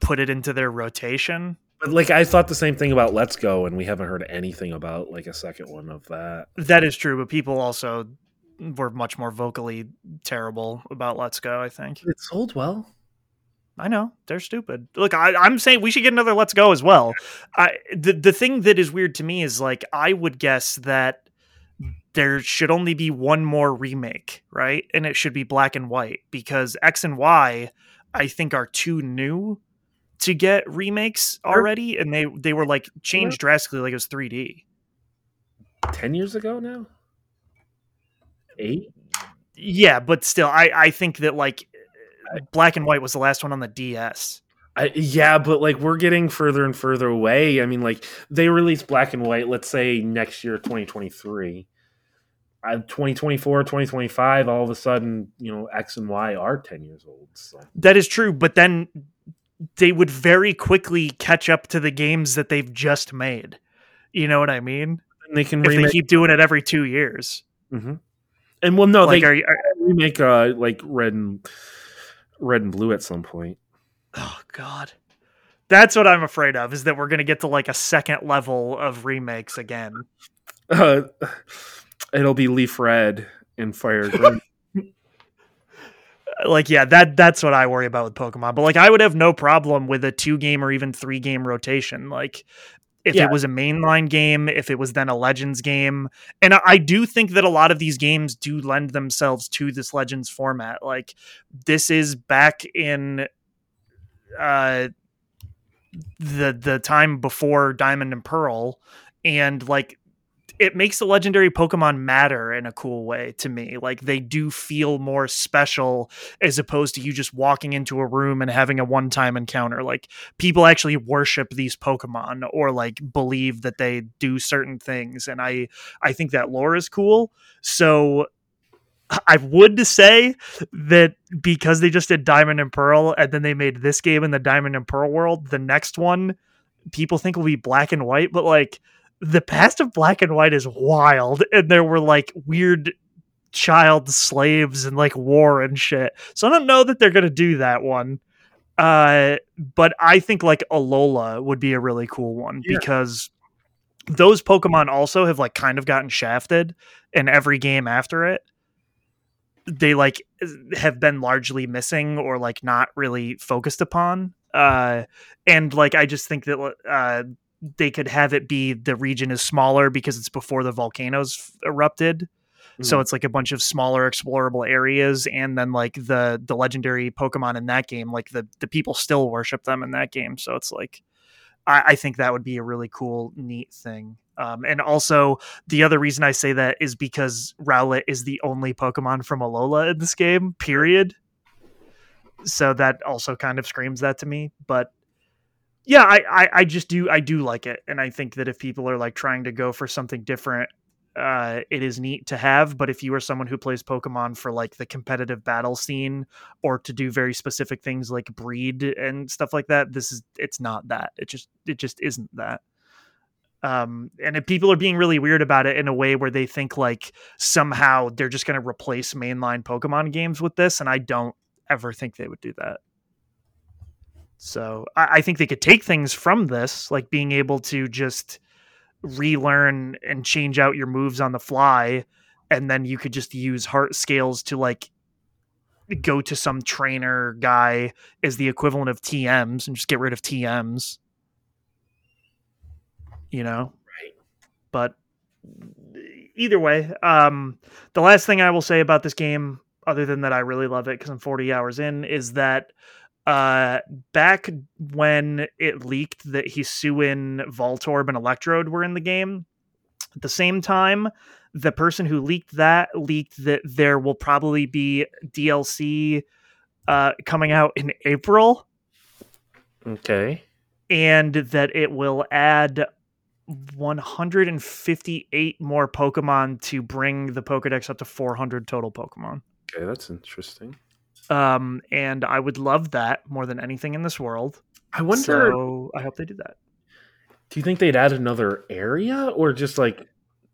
put it into their rotation. But like, I thought the same thing about Let's Go, and we haven't heard anything about like a second one of that. That is true, but people also were much more vocally terrible about Let's Go. I think. It sold well. I know they're stupid. Look, I, I'm saying we should get another Let's Go as well. I the the thing that is weird to me is like I would guess that there should only be one more remake, right? And it should be black and white because X and Y, I think, are too new to get remakes already, and they they were like changed drastically, like it was 3D. Ten years ago now. Eight. Yeah, but still, I I think that like black and white was the last one on the DS. I, yeah, but like we're getting further and further away. I mean, like they release black and white, let's say next year, 2023. Uh, 2024, 2025, all of a sudden, you know, X and Y are 10 years old. So That is true, but then they would very quickly catch up to the games that they've just made. You know what I mean? and they can If they keep doing it every two years, Mhm. And well, no, like, they are, are remake uh, like red and red and blue at some point. oh god, that's what I'm afraid of. Is that we're gonna get to like a second level of remakes again? Uh, it'll be Leaf Red and Fire Green. Like, yeah, that that's what I worry about with Pokemon. But like, I would have no problem with a two game or even three game rotation. Like, if Yeah. it was a mainline game, if it was then a Legends game, and I, I do think that a lot of these games do lend themselves to this Legends format. Like, this is back in uh the the time before Diamond and Pearl, and like it makes the legendary Pokemon matter in a cool way to me. Like they do feel more special as opposed to you just walking into a room and having a one time encounter. Like people actually worship these Pokemon or like believe that they do certain things. And I I think that lore is cool. So I would say that because they just did Diamond and Pearl and then they made this game in the Diamond and Pearl world, the next one people think will be black and white, but like the past of black and white is wild and there were like weird child slaves and like war and shit so i don't know that they're gonna do that one uh but i think like alola would be a really cool one yeah. because those pokemon also have like kind of gotten shafted in every game after it they like have been largely missing or like not really focused upon uh and like i just think that uh they could have it be the region is smaller because it's before the volcanoes erupted. Mm-hmm. So it's like a bunch of smaller explorable areas, and then like the the legendary Pokemon in that game, like the the people still worship them in that game. So it's like I, I think that would be a really cool, neat thing. Um, and also, the other reason I say that is because Rowlet is the only Pokemon from Alola in this game. Period. So that also kind of screams that to me. But yeah, I, I, I just do I do like it, and I think that if people are like trying to go for something different, uh, it is neat to have. But if you are someone who plays Pokemon for like the competitive battle scene or to do very specific things like breed and stuff like that, this is it's not that. It just it just isn't that. Um, and if people are being really weird about it in a way where they think like somehow they're just going to replace mainline Pokemon games with this, and I don't ever think they would do that. So I, I think they could take things from this, like being able to just relearn and change out your moves on the fly, and then you could just use heart scales to like go to some trainer guy as the equivalent of TMs and just get rid of TMs. You know? Right. But either way, um the last thing I will say about this game, other than that I really love it because I'm 40 hours in, is that uh, back when it leaked that Hisuian, Voltorb, and Electrode were in the game, at the same time, the person who leaked that leaked that there will probably be DLC uh, coming out in April. Okay. And that it will add 158 more Pokemon to bring the Pokedex up to 400 total Pokemon. Okay, that's interesting. Um, and I would love that more than anything in this world. I wonder. So I hope they do that. Do you think they'd add another area or just like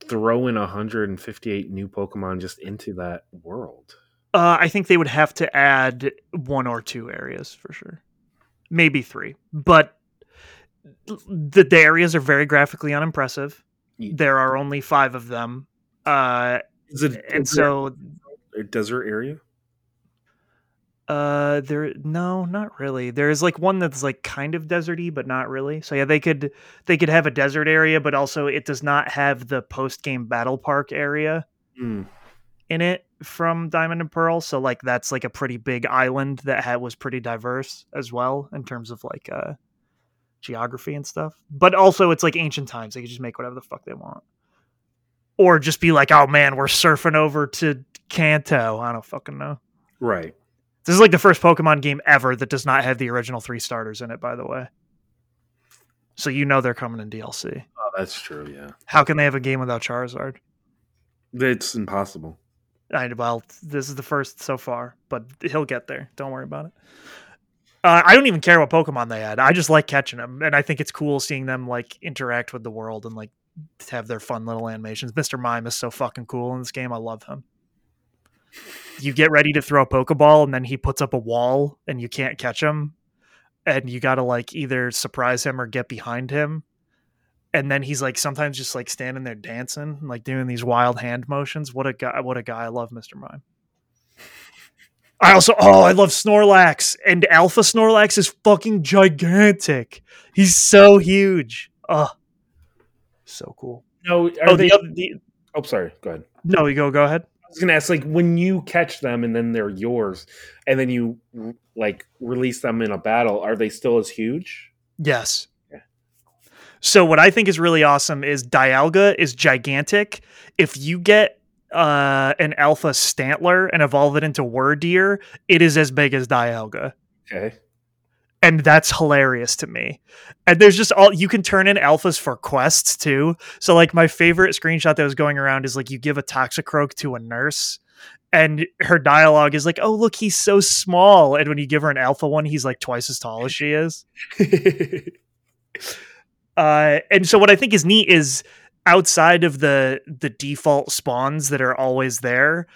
throw in 158 new Pokemon just into that world? Uh, I think they would have to add one or two areas for sure, maybe three. But the, the areas are very graphically unimpressive. There are only five of them. Uh, is it and so a desert area? Uh, there no, not really. There's like one that's like kind of deserty, but not really. So yeah, they could they could have a desert area, but also it does not have the post game battle park area mm. in it from Diamond and Pearl. So like that's like a pretty big island that had was pretty diverse as well in terms of like uh geography and stuff. But also it's like ancient times. They could just make whatever the fuck they want. Or just be like, oh man, we're surfing over to Kanto. I don't fucking know. Right. This is like the first Pokemon game ever that does not have the original three starters in it, by the way. So you know they're coming in DLC. Oh, that's true, yeah. How can they have a game without Charizard? It's impossible. I well, this is the first so far, but he'll get there. Don't worry about it. Uh, I don't even care what Pokemon they add. I just like catching them, and I think it's cool seeing them like interact with the world and like have their fun little animations. Mister Mime is so fucking cool in this game. I love him you get ready to throw a pokeball and then he puts up a wall and you can't catch him. And you got to like either surprise him or get behind him. And then he's like sometimes just like standing there dancing like doing these wild hand motions. What a guy what a guy. I love mr mime. I also oh i love snorlax and alpha snorlax is fucking gigantic. He's so huge. Oh so cool. No oh they, the, the, oh sorry. Go ahead. No you go go ahead was gonna ask, like, when you catch them and then they're yours, and then you like release them in a battle, are they still as huge? Yes. Yeah. So what I think is really awesome is Dialga is gigantic. If you get uh, an alpha Stantler and evolve it into Wyrdeer, it is as big as Dialga. Okay. And that's hilarious to me. And there's just all you can turn in alphas for quests too. So like my favorite screenshot that was going around is like you give a Toxicroak to a nurse and her dialogue is like, "Oh, look, he's so small." And when you give her an alpha one, he's like twice as tall as she is. Uh, and so what I think is neat is outside of the the default spawns that are always there,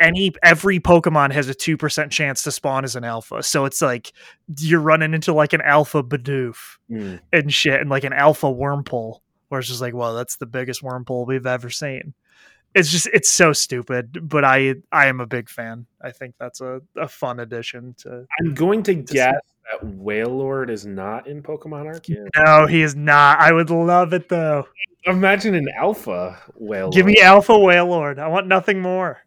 any every Pokemon has a two percent chance to spawn as an alpha. So it's like you're running into like an alpha Bidoof Mm. and shit, and like an alpha Wurmple, where it's just like, well, that's the biggest Wurmple we've ever seen. It's just it's so stupid, but I I am a big fan. I think that's a, a fun addition to. I'm going to see. guess that Wailord is not in Pokemon Arceus. No, he is not. I would love it though. Imagine an alpha Wailord. Give me Alpha Wailord. I want nothing more.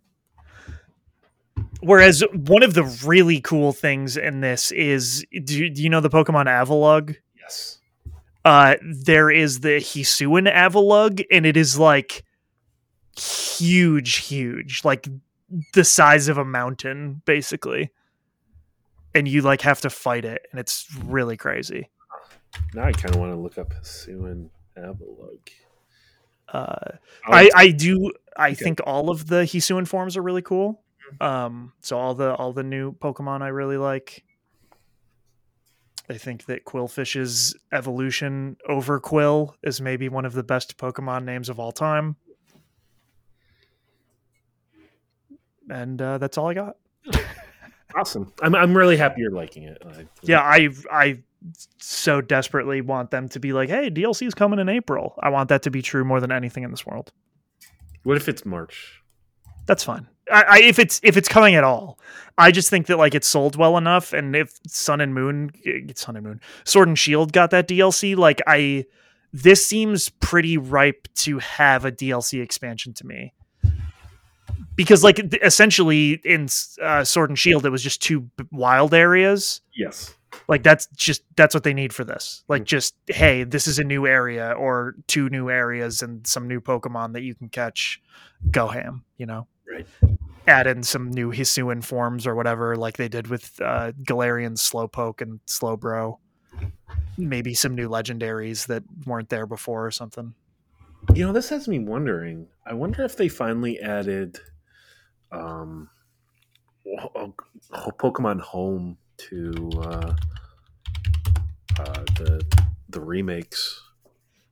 Whereas one of the really cool things in this is do you, do you know the Pokemon Avalugg? Yes. Uh, there is the Hisuian Avalugg, and it is like huge, huge, like the size of a mountain, basically. And you like have to fight it, and it's really crazy. Now I kind of want to look up Hisuian Avalugg. Uh, Oh, I, I do I Okay. think all of the Hisuian forms are really cool. Um, so all the all the new Pokemon I really like. I think that Qwilfish's evolution Overqwil is maybe one of the best Pokemon names of all time. And uh, that's all I got. awesome. I'm I'm really happy you're liking it. I- Yeah, I I so desperately want them to be like, hey, DLC's coming in April. I want that to be true more than anything in this world. What if it's March? that's fine. I, I if it's if it's coming at all, I just think that like it's sold well enough, and if Sun and Moon, eh, Sun and Moon, Sword and Shield got that DLC, like I, this seems pretty ripe to have a DLC expansion to me. Because like essentially in uh, Sword and Shield, it was just two wild areas. Yes. Like that's just that's what they need for this. Like just hey, this is a new area or two new areas and some new Pokemon that you can catch. Go ham, you know Right. Add in some new Hisuian forms or whatever, like they did with uh, Galarian Slowpoke and Slowbro. Maybe some new legendaries that weren't there before or something. You know, this has me wondering. I wonder if they finally added um Pokemon Home to uh, uh the the remakes.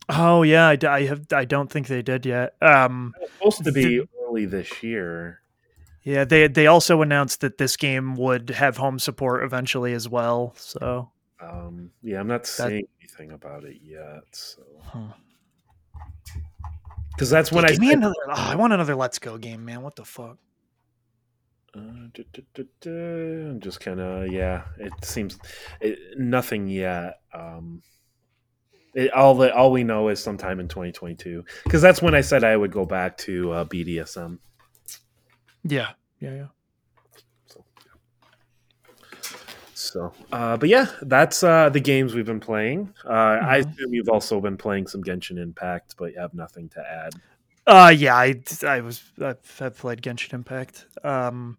Oh yeah, I, I have. I don't think they did yet. Um, It was supposed to be early this year. Yeah, they they also announced that this game would have home support eventually as well. So Um, yeah, I'm not saying anything about it yet. So, Huh. because that's when I give me another. oh, I want another Let's Go game, man. What the fuck? Uh. I'm just kind of yeah. It seems it, nothing yet. Um, it, all that all we know is sometime in 2022 because that's when I said I would go back to uh, BDSP. Yeah, yeah, yeah. So, so uh, but yeah, that's uh, the games we've been playing. Uh, I Mhm. assume you've also been playing some Genshin Impact, but you have nothing to add. Uh yeah, I I was I've, I've played Genshin Impact. Um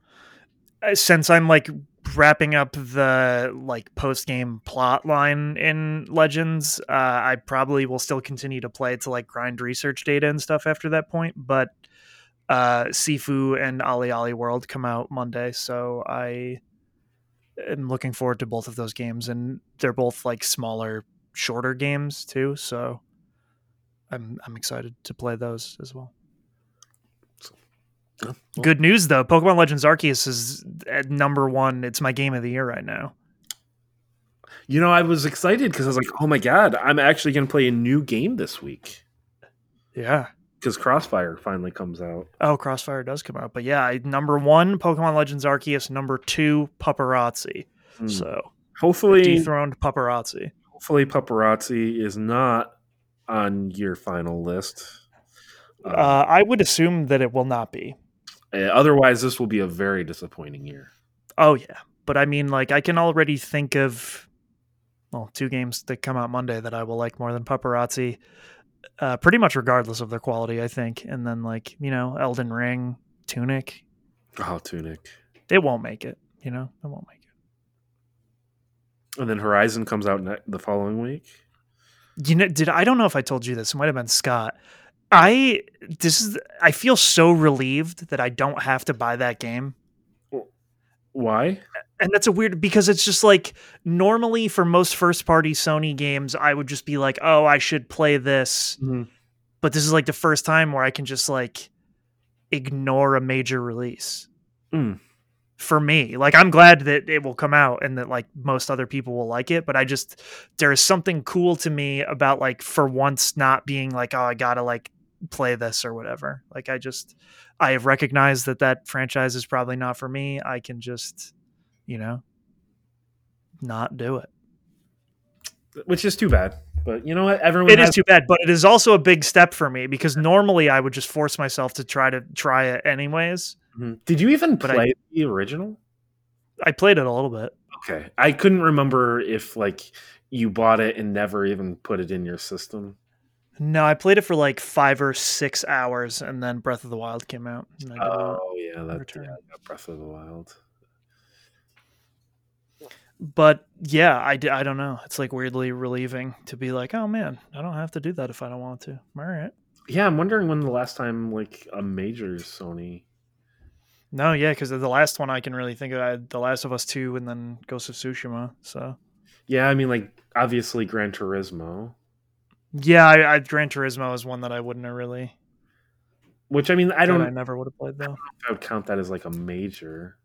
uh, since I'm like wrapping up the like post game plot line in Legends, uh I probably will still continue to play to like grind research data and stuff after that point, but uh Sifu and OlliOlli World come out Monday, so I am looking forward to both of those games and they're both like smaller shorter games too, so I'm I'm excited to play those as well. Oh, well, Good news though, Pokemon Legends Arceus is at number one. It's my game of the year right now. You know, I was excited because I was like, "Oh my god, I'm actually going to play a new game this week." Yeah. Because Crossfire finally comes out. Oh, Crossfire does come out, but yeah, I, number one, Pokemon Legends Arceus. Number two, Paparazzi. Hmm. So hopefully, dethroned Paparazzi. hopefully, Paparazzi is not on your final list. Um, Uh, I would assume that it will not be. uh, otherwise, this will be a very disappointing year. Oh yeah, but I mean, like, I can already think of well, two games that come out Monday that I will like more than Paparazzi, uh, pretty much regardless of their quality, I think. And then like you know, Elden Ring, Tunic, Oh, Tunic. it won't make it. You know, it won't make it. And then Horizon comes out ne- the following week. You know, did I don't know if I told you this. It might have been Scott. I this is I feel so relieved that I don't have to buy that game. Why? And that's a weird because it's just like normally for most first party Sony games, I would just be like, oh, I should play this. But this is like the first time where I can just like ignore a major release. Mm. For me, like I'm glad that it will come out and that like most other people will like it, but I just there is something cool to me about like for once not being like, oh, I gotta like play this or whatever. Like I just I have recognized that that franchise is probably not for me. I can just, you know, not do it. Which is too bad. But you know what? Everyone It has is too bad, but it is also a big step for me because normally I would just force myself to try to try it anyways. Mhm. Did you even But I- play the original? I played it a little bit. Okay. I couldn't remember if like you bought it and never even put it in your system. No, I played it for like five or six hours, and then Breath of the Wild came out. And I didn't- Oh yeah, that Return. yeah, Breath of the Wild. But yeah, I, d- I don't know. It's like weirdly relieving to be like, oh man, I don't have to do that if I don't want to. All right. Yeah, I'm wondering when the last time like a major Sony. No, yeah, because the last one I can really think of, I had The Last of Us 2 and then Ghost of Tsushima. So Yeah, I mean like obviously Gran Turismo, yeah, I, I Gran Turismo is one that I wouldn't have really. which I mean I don't I never would have played though. I would count that as like a major.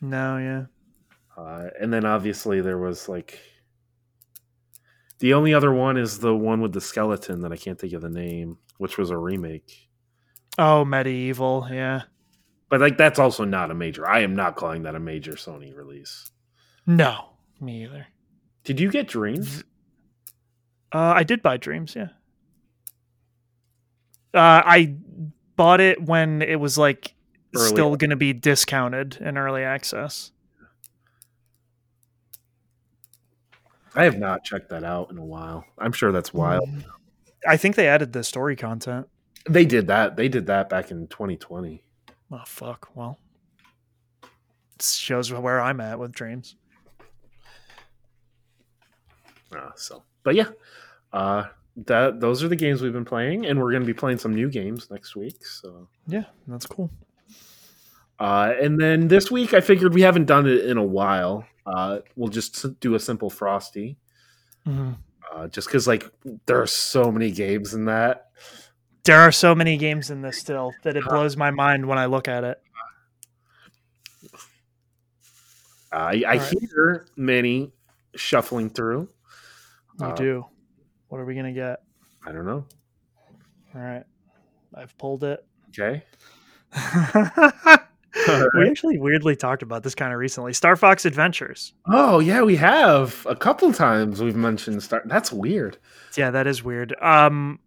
No, yeah. Uh, and then obviously there was like the only other one is the one with the skeleton that I can't think of the name, which was a remake. Oh, MediEvil, yeah. But like that's also not a major. I am not calling that a major Sony release. No, me either. Did you get Dreams? Uh, I did buy Dreams, yeah. Uh, I bought it when it was like Early still going to be discounted in early access. I have not checked that out in a while. I'm sure that's wild. I think they added the story content. They did that. They did that back in 2020. Oh fuck! Well, it shows where I'm at with Dreams. Uh, so, but yeah, uh, that those are the games we've been playing, and we're going to be playing some new games next week. So, Yeah, that's cool. Uh, and then this week, I figured we haven't done it in a while. Uh, we'll just do a simple frosty, Mhm. uh, just because like there are so many games in that. There are so many games in this still that it blows my mind when I look at it. Uh, I, I right. hear many shuffling through. You Uh, do. What are we gonna get? I don't know. All right, I've pulled it. Okay. we actually weirdly talked about this kind of recently. Star Fox Adventures. Oh yeah, we have a couple times we've mentioned Star. That's weird. Yeah, that is weird. Um,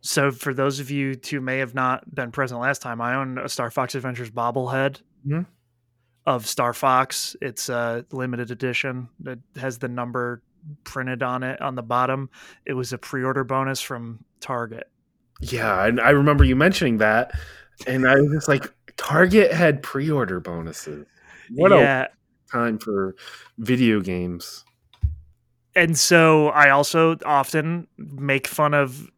so for those of you who may have not been present last time, I own a Star Fox Adventures bobblehead Mhm. of Star Fox. It's a limited edition that has the number printed on it on the bottom. It was a pre-order bonus from Target. Yeah, I, I remember you mentioning that, and I was just like, Target had pre-order bonuses. What yeah, a time for video games. and so I also often make fun of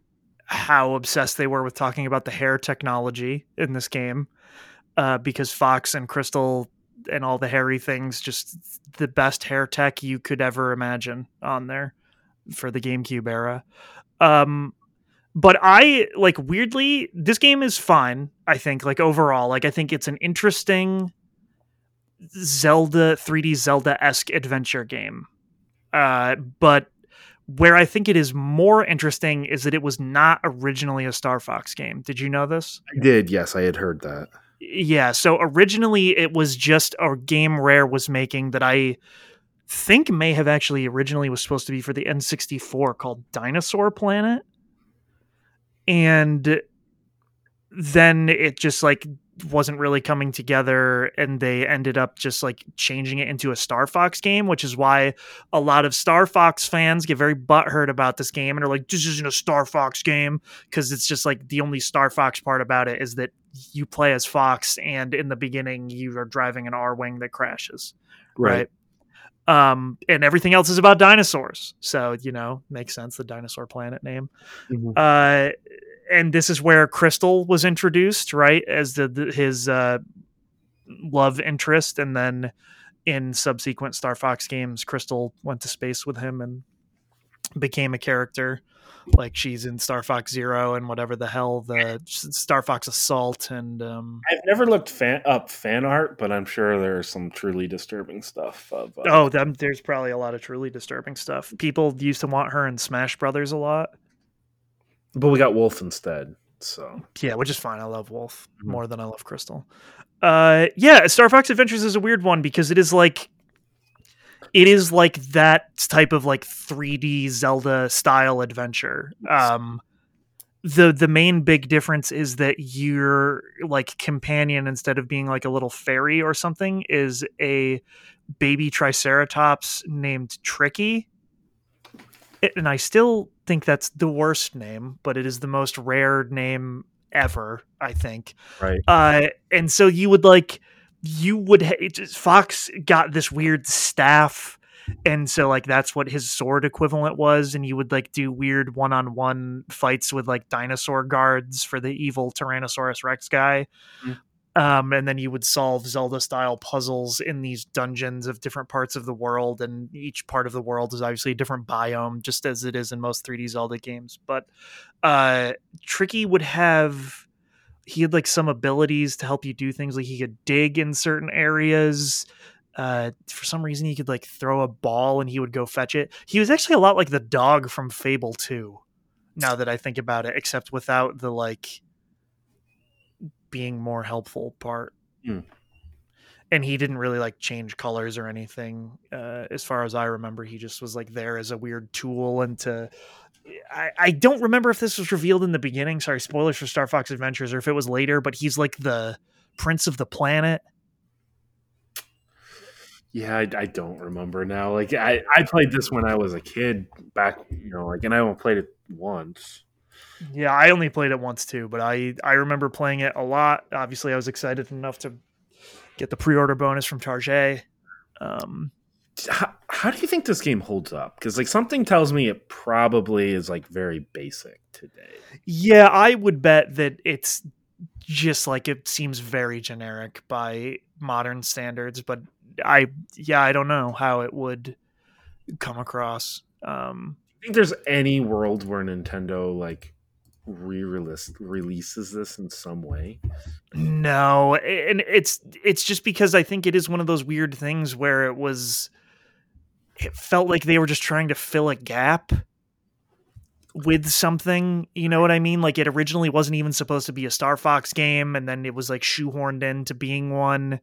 how obsessed they were with talking about the hair technology in this game, uh, because Fox and Krystal and all the hairy things, just the best hair tech you could ever imagine on there for the GameCube era. Um, but I like weirdly, this game is fine. I think like overall, like I think it's an interesting Zelda 3D Zelda esque adventure game. Uh, but where I think it is more interesting is that it was not originally a Star Fox game. Did you know this? I did, yes, I had heard that. Yeah. So originally it was just a game Rare was making that I think may have actually originally was supposed to be for the N64 called Dinosaur Planet. And then it just like wasn't really coming together and they ended up just like changing it into a Star Fox game, which is why a lot of Star Fox fans get very butthurt about this game and are like, this isn't a Star Fox game because it's just like the only Star Fox part about it is that you play as Fox and in the beginning you are driving an Arwing that crashes. Right. right? Um, and everything else is about dinosaurs. So, you know, makes sense the dinosaur planet name. Mm-hmm. Uh and this is where Krystal was introduced, right, as the, the his uh, love interest, and then in subsequent Star Fox games, Krystal went to space with him and became a character. Like she's in Star Fox Zero and whatever the hell the Star Fox Assault and. Um, I've never looked fan, up fan art, but I'm sure there's some truly disturbing stuff. Of, uh, oh, them, there's probably a lot of truly disturbing stuff. People used to want her in Smash Brothers a lot. But we got Wolf instead. So yeah, which is fine. I love Wolf mm-hmm. more than I love Krystal. Uh, yeah, Star Fox Adventures is a weird one because it is like it is like that type of like 3D Zelda style adventure. Um, the the main big difference is that your like companion instead of being like a little fairy or something is a baby triceratops named Tricky. It, and I still think that's the worst name, but it is the most rare name ever, I think. Right. Uh, and so you would like, you would, ha- Fox got this weird staff. And so, like, that's what his sword equivalent was. And you would, like, do weird one on one fights with, like, dinosaur guards for the evil Tyrannosaurus Rex guy. Mm-hmm. Um, and then you would solve Zelda style puzzles in these dungeons of different parts of the world, and each part of the world is obviously a different biome, just as it is in most 3D Zelda games. But uh, Tricky would have he had like some abilities to help you do things, like he could dig in certain areas. Uh, for some reason, he could like throw a ball and he would go fetch it. He was actually a lot like the dog from Fable 2. Now that I think about it, except without the like being more helpful part. Mm. And he didn't really like change colors or anything. Uh, as far as I remember, he just was like there as a weird tool and to. I, I don't remember if this was revealed in the beginning. Sorry, spoilers for Star Fox Adventures, or if it was later. But he's like the prince of the planet. Yeah, I, I, don't remember now. Like I, I played this when I was a kid back, you know, like, and I only played it once. Yeah, I only played it once too, but I I remember playing it a lot. Obviously, I was excited enough to get the pre-order bonus from Tarjay. Um, how, how do you think this game holds up? Because like something tells me it probably is like very basic today. Yeah, I would bet that it's just like it seems very generic by modern standards, but I yeah, I don't know how it would come across. Um, think there's any world where Nintendo like re-release releases this in some way? No, and it's it's just because I think it is one of those weird things where it was it felt like they were just trying to fill a gap with something, you know what I mean? Like it originally wasn't even supposed to be a Star Fox game and then it was like shoehorned into being one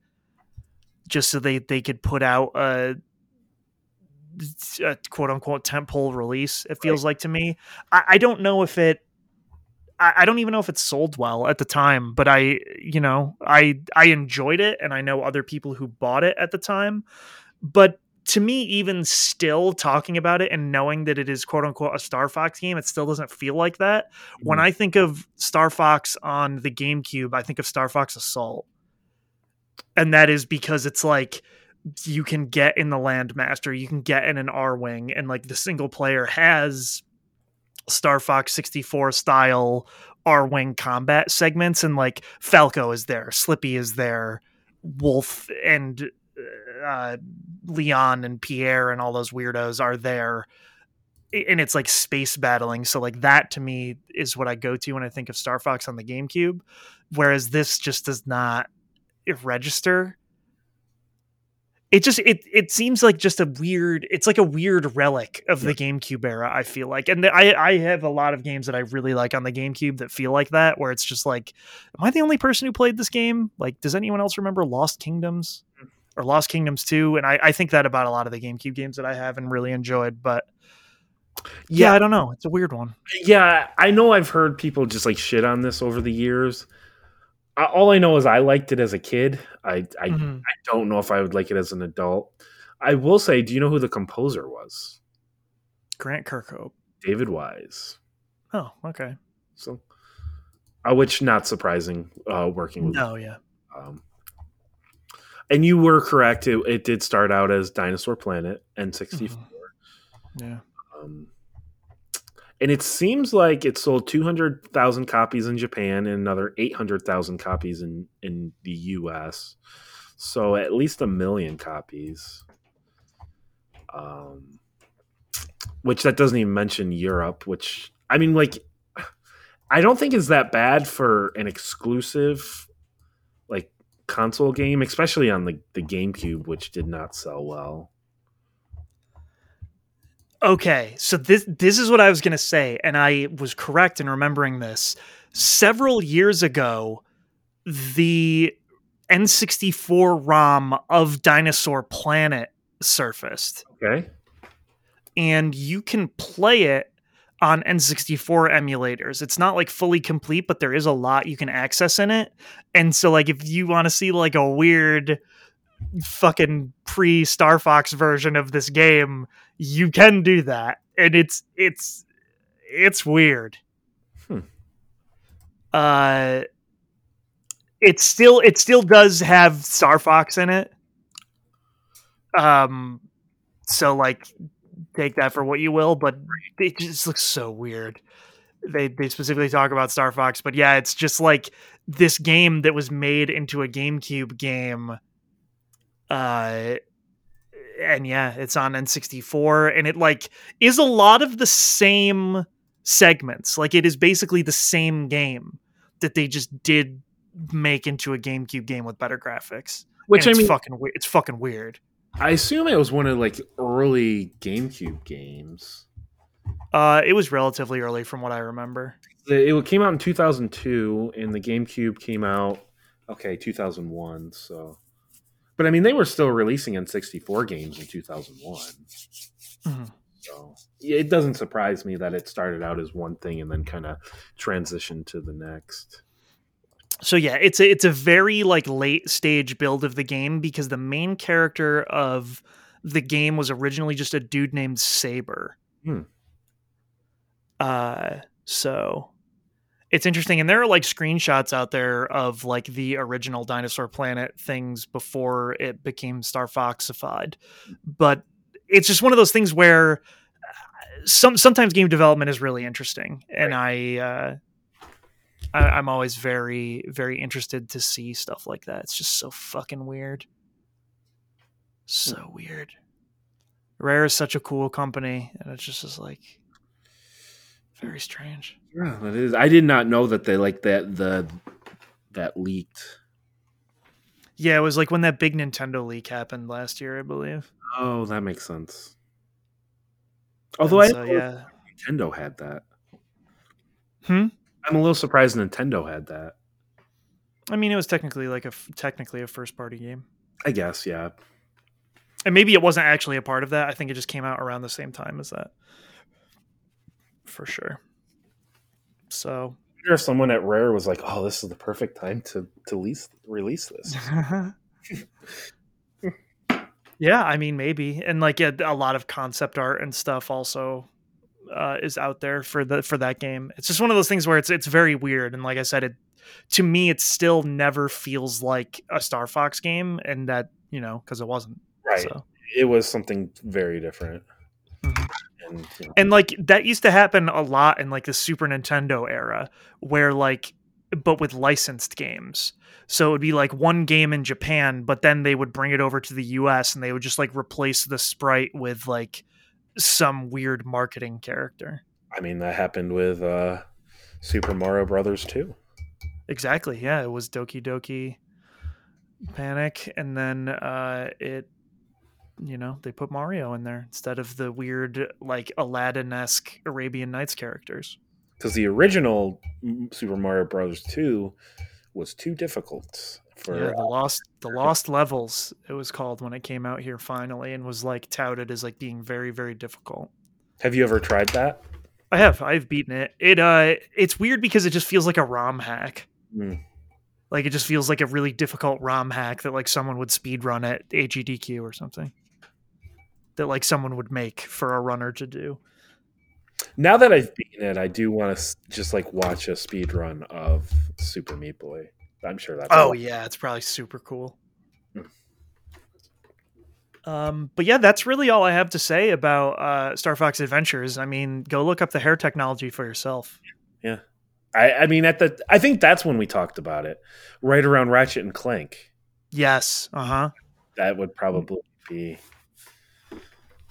just so they they could put out a a quote unquote temple release. It feels right. like to me. I, I, don't know if it I, I don't even know if it sold well at the time, but I, you know, I I enjoyed it, and I know other people who bought it at the time. But to me, even still talking about it and knowing that it is quote unquote a Star Fox game, it still doesn't feel like that. Mm-hmm. When I think of Star Fox on the GameCube, I think of Star Fox Assault. And that is because it's like you can get in the Landmaster, you can get in an Arwing, and like the single player has Star Fox 64 style Arwing combat segments, and like Falco is there, Slippy is there, Wolf and uh, Leon and Pierre and all those weirdos are there. And it's like space battling. So, like, that to me is what I go to when I think of Star Fox on the GameCube. Whereas this just does not register it just it it seems like just a weird it's like a weird relic of the GameCube era I feel like and I I have a lot of games that I really like on the GameCube that feel like that where it's just like am I the only person who played this game like does anyone else remember Lost Kingdoms. Or Lost Kingdoms 2 and I I think that about a lot of the GameCube games that I have and really enjoyed but yeah, yeah I don't know it's a weird one yeah I know I've heard people just like shit on this over the years I- all I know is I liked it as a kid. I I, Mhm. I don't know if I would like it as an adult. I will say, do you know who the composer was? Grant Kirkhope. David Wise. Oh, okay. So, uh, which not surprising. Uh, working with Oh yeah. Um, and you were correct. It, it did start out as Dinosaur Planet N64. Mhm. Yeah. Um, and it seems like it sold 200,000 copies in Japan and another 800,000 copies in, in the US. So at least a million copies. Um, which that doesn't even mention Europe, which I mean, like, I don't think is that bad for an exclusive console game, especially on the, the GameCube, which did not sell well. Okay, so this this is what I was going to say and I was correct in remembering this. Several years ago, the N64 ROM of Dinosaur Planet surfaced Okay. and you can play it on N64 emulators. It's not like fully complete, but there is a lot you can access in it. And so like if you want to see like a weird fucking pre Star Fox version of this game, you can do that. And it's it's it's weird. Hmm. Uh it still it still does have Star Fox in it. Um so like take that for what you will, but it just looks so weird. They they specifically talk about Star Fox, but yeah, it's just like this game that was made into a GameCube game. Uh and yeah, it's on N64 and it like is a lot of the same segments. Like it is basically the same game that they just did make into a GameCube game with better graphics. Which And I it's mean, fucking weird. It's fucking weird. I assume it was one of like early GameCube games. Uh, it was relatively early from what I remember. It came out in 2002, and the GameCube came out okay 2001. So, but I mean, they were still releasing N64 games in 2001. Mhm. So it doesn't surprise me that it started out as one thing and then kind of transitioned to the next. So yeah, it's a it's a very like late stage build of the game because the main character of the game was originally just a dude named Sabre. Hmm. Uh, so it's interesting, and there are like screenshots out there of like the original Dinosaur Planet things before it became Star Foxified, but it's just one of those things where uh, some sometimes game development is really interesting, and I. Uh, I, I'm always very, very interested to see stuff like that. It's just so fucking weird. So weird. Rare is such a cool company, and it's just, just like very strange. Yeah, that is. I did not know that they like that the that leaked. Yeah, it was like when that big Nintendo leak happened last year, I believe. Oh, that makes sense. Although I so, know yeah, Nintendo had that. Hmm? I'm a little surprised Nintendo had that. I mean, it was technically like a f- technically a first party game, I guess, yeah. and maybe it wasn't actually a part of that. I think it just came out around the same time as that, for sure. So I wonder if someone at Rare was like, "Oh, this is the perfect time to to lease, release this." yeah, I mean, maybe, and like a, a lot of concept art and stuff also uh, is out there for the for that game. It's just one of those things where it's it's very weird, and like I said, it to me it still never feels like a Star Fox game, and that you know because it wasn't. Right. So. It was something very different. Mhm. And you know, and like that used to happen a lot in like the super nintendo era where like but with licensed games so it would be like one game in japan but then they would bring it over to the us and they would just like replace the sprite with like some weird marketing character. I mean, that happened with uh, Super Mario Brothers too. exactly yeah it was doki doki panic and then uh it you know they put mario in there instead of the weird like aladdin-esque arabian nights characters. Because the original Super Mario Brothers two was too difficult for. yeah, the lost the lost levels it was called when it came out here finally and was like touted as like being very very difficult. Have you ever tried that? I have I've beaten it. It uh it's weird because it just feels like a ROM hack. Hmm. Like it just feels like a really difficult ROM hack that like someone would speed run at AGDQ or something. That like someone would make for a runner to do. Now that I've beaten it, I do want to just like watch a speed run of Super Meat Boy. I'm sure that's Oh yeah, it's probably super cool. Um, but yeah, that's really all I have to say about uh, Star Fox Adventures. I mean, go look up the hair technology for yourself. Yeah, I, I mean, at the I think that's when we talked about it, right around Ratchet and Clank. Yes. Uh huh. That would probably be,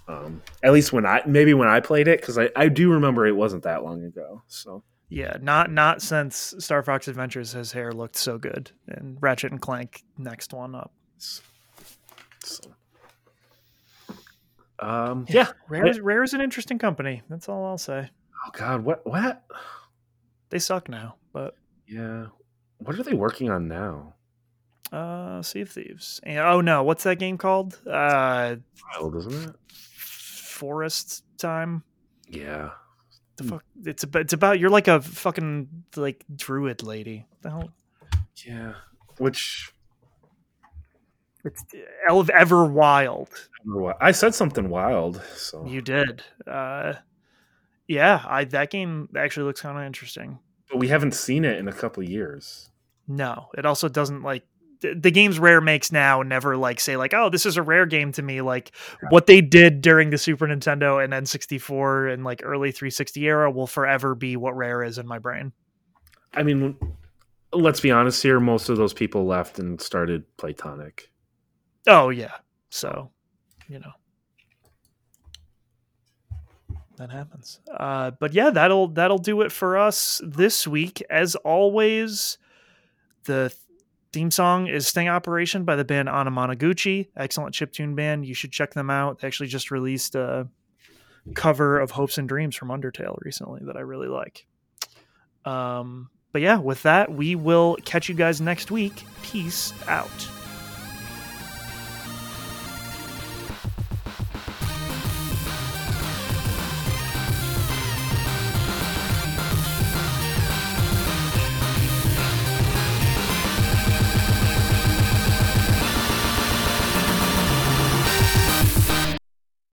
um, at least when I maybe when I played it because I I do remember it wasn't that long ago. So Yeah, not not since Star Fox Adventures has hair looked so good, and Ratchet and Clank next one up. so. Um, yeah. Rare is, Rare is an interesting company. That's all I'll say. Oh God, what what? They suck now, but Yeah. What are they working on now? uh, Sea of Thieves. And, oh no, what's that game called? Uh, Wild, isn't it? Forest Time. Yeah. The fuck? It's about it's about you're like a fucking like druid lady. The hell? Yeah. Which It's Elv Everwild. I said something wild. So You did. Uh, yeah, I that game actually looks kind of interesting. but we haven't seen it in a couple of years. No, it also doesn't like the, games Rare makes now never like say like oh this is a Rare game to me like what they did during the Super Nintendo and N64 and like early 360 era will forever be what Rare is in my brain. I mean, let's be honest here. Most of those people left and started Playtonic. Oh yeah, so you know that happens. Uh, but yeah, that'll that'll do it for us this week. As always, the theme song is "Sting Operation" by the band Anamanaguchi. Excellent chiptune band. You should check them out. They actually just released a cover of "Hopes and Dreams" from Undertale recently that I really like. Um, but yeah, with that, we will catch you guys next week. Peace out.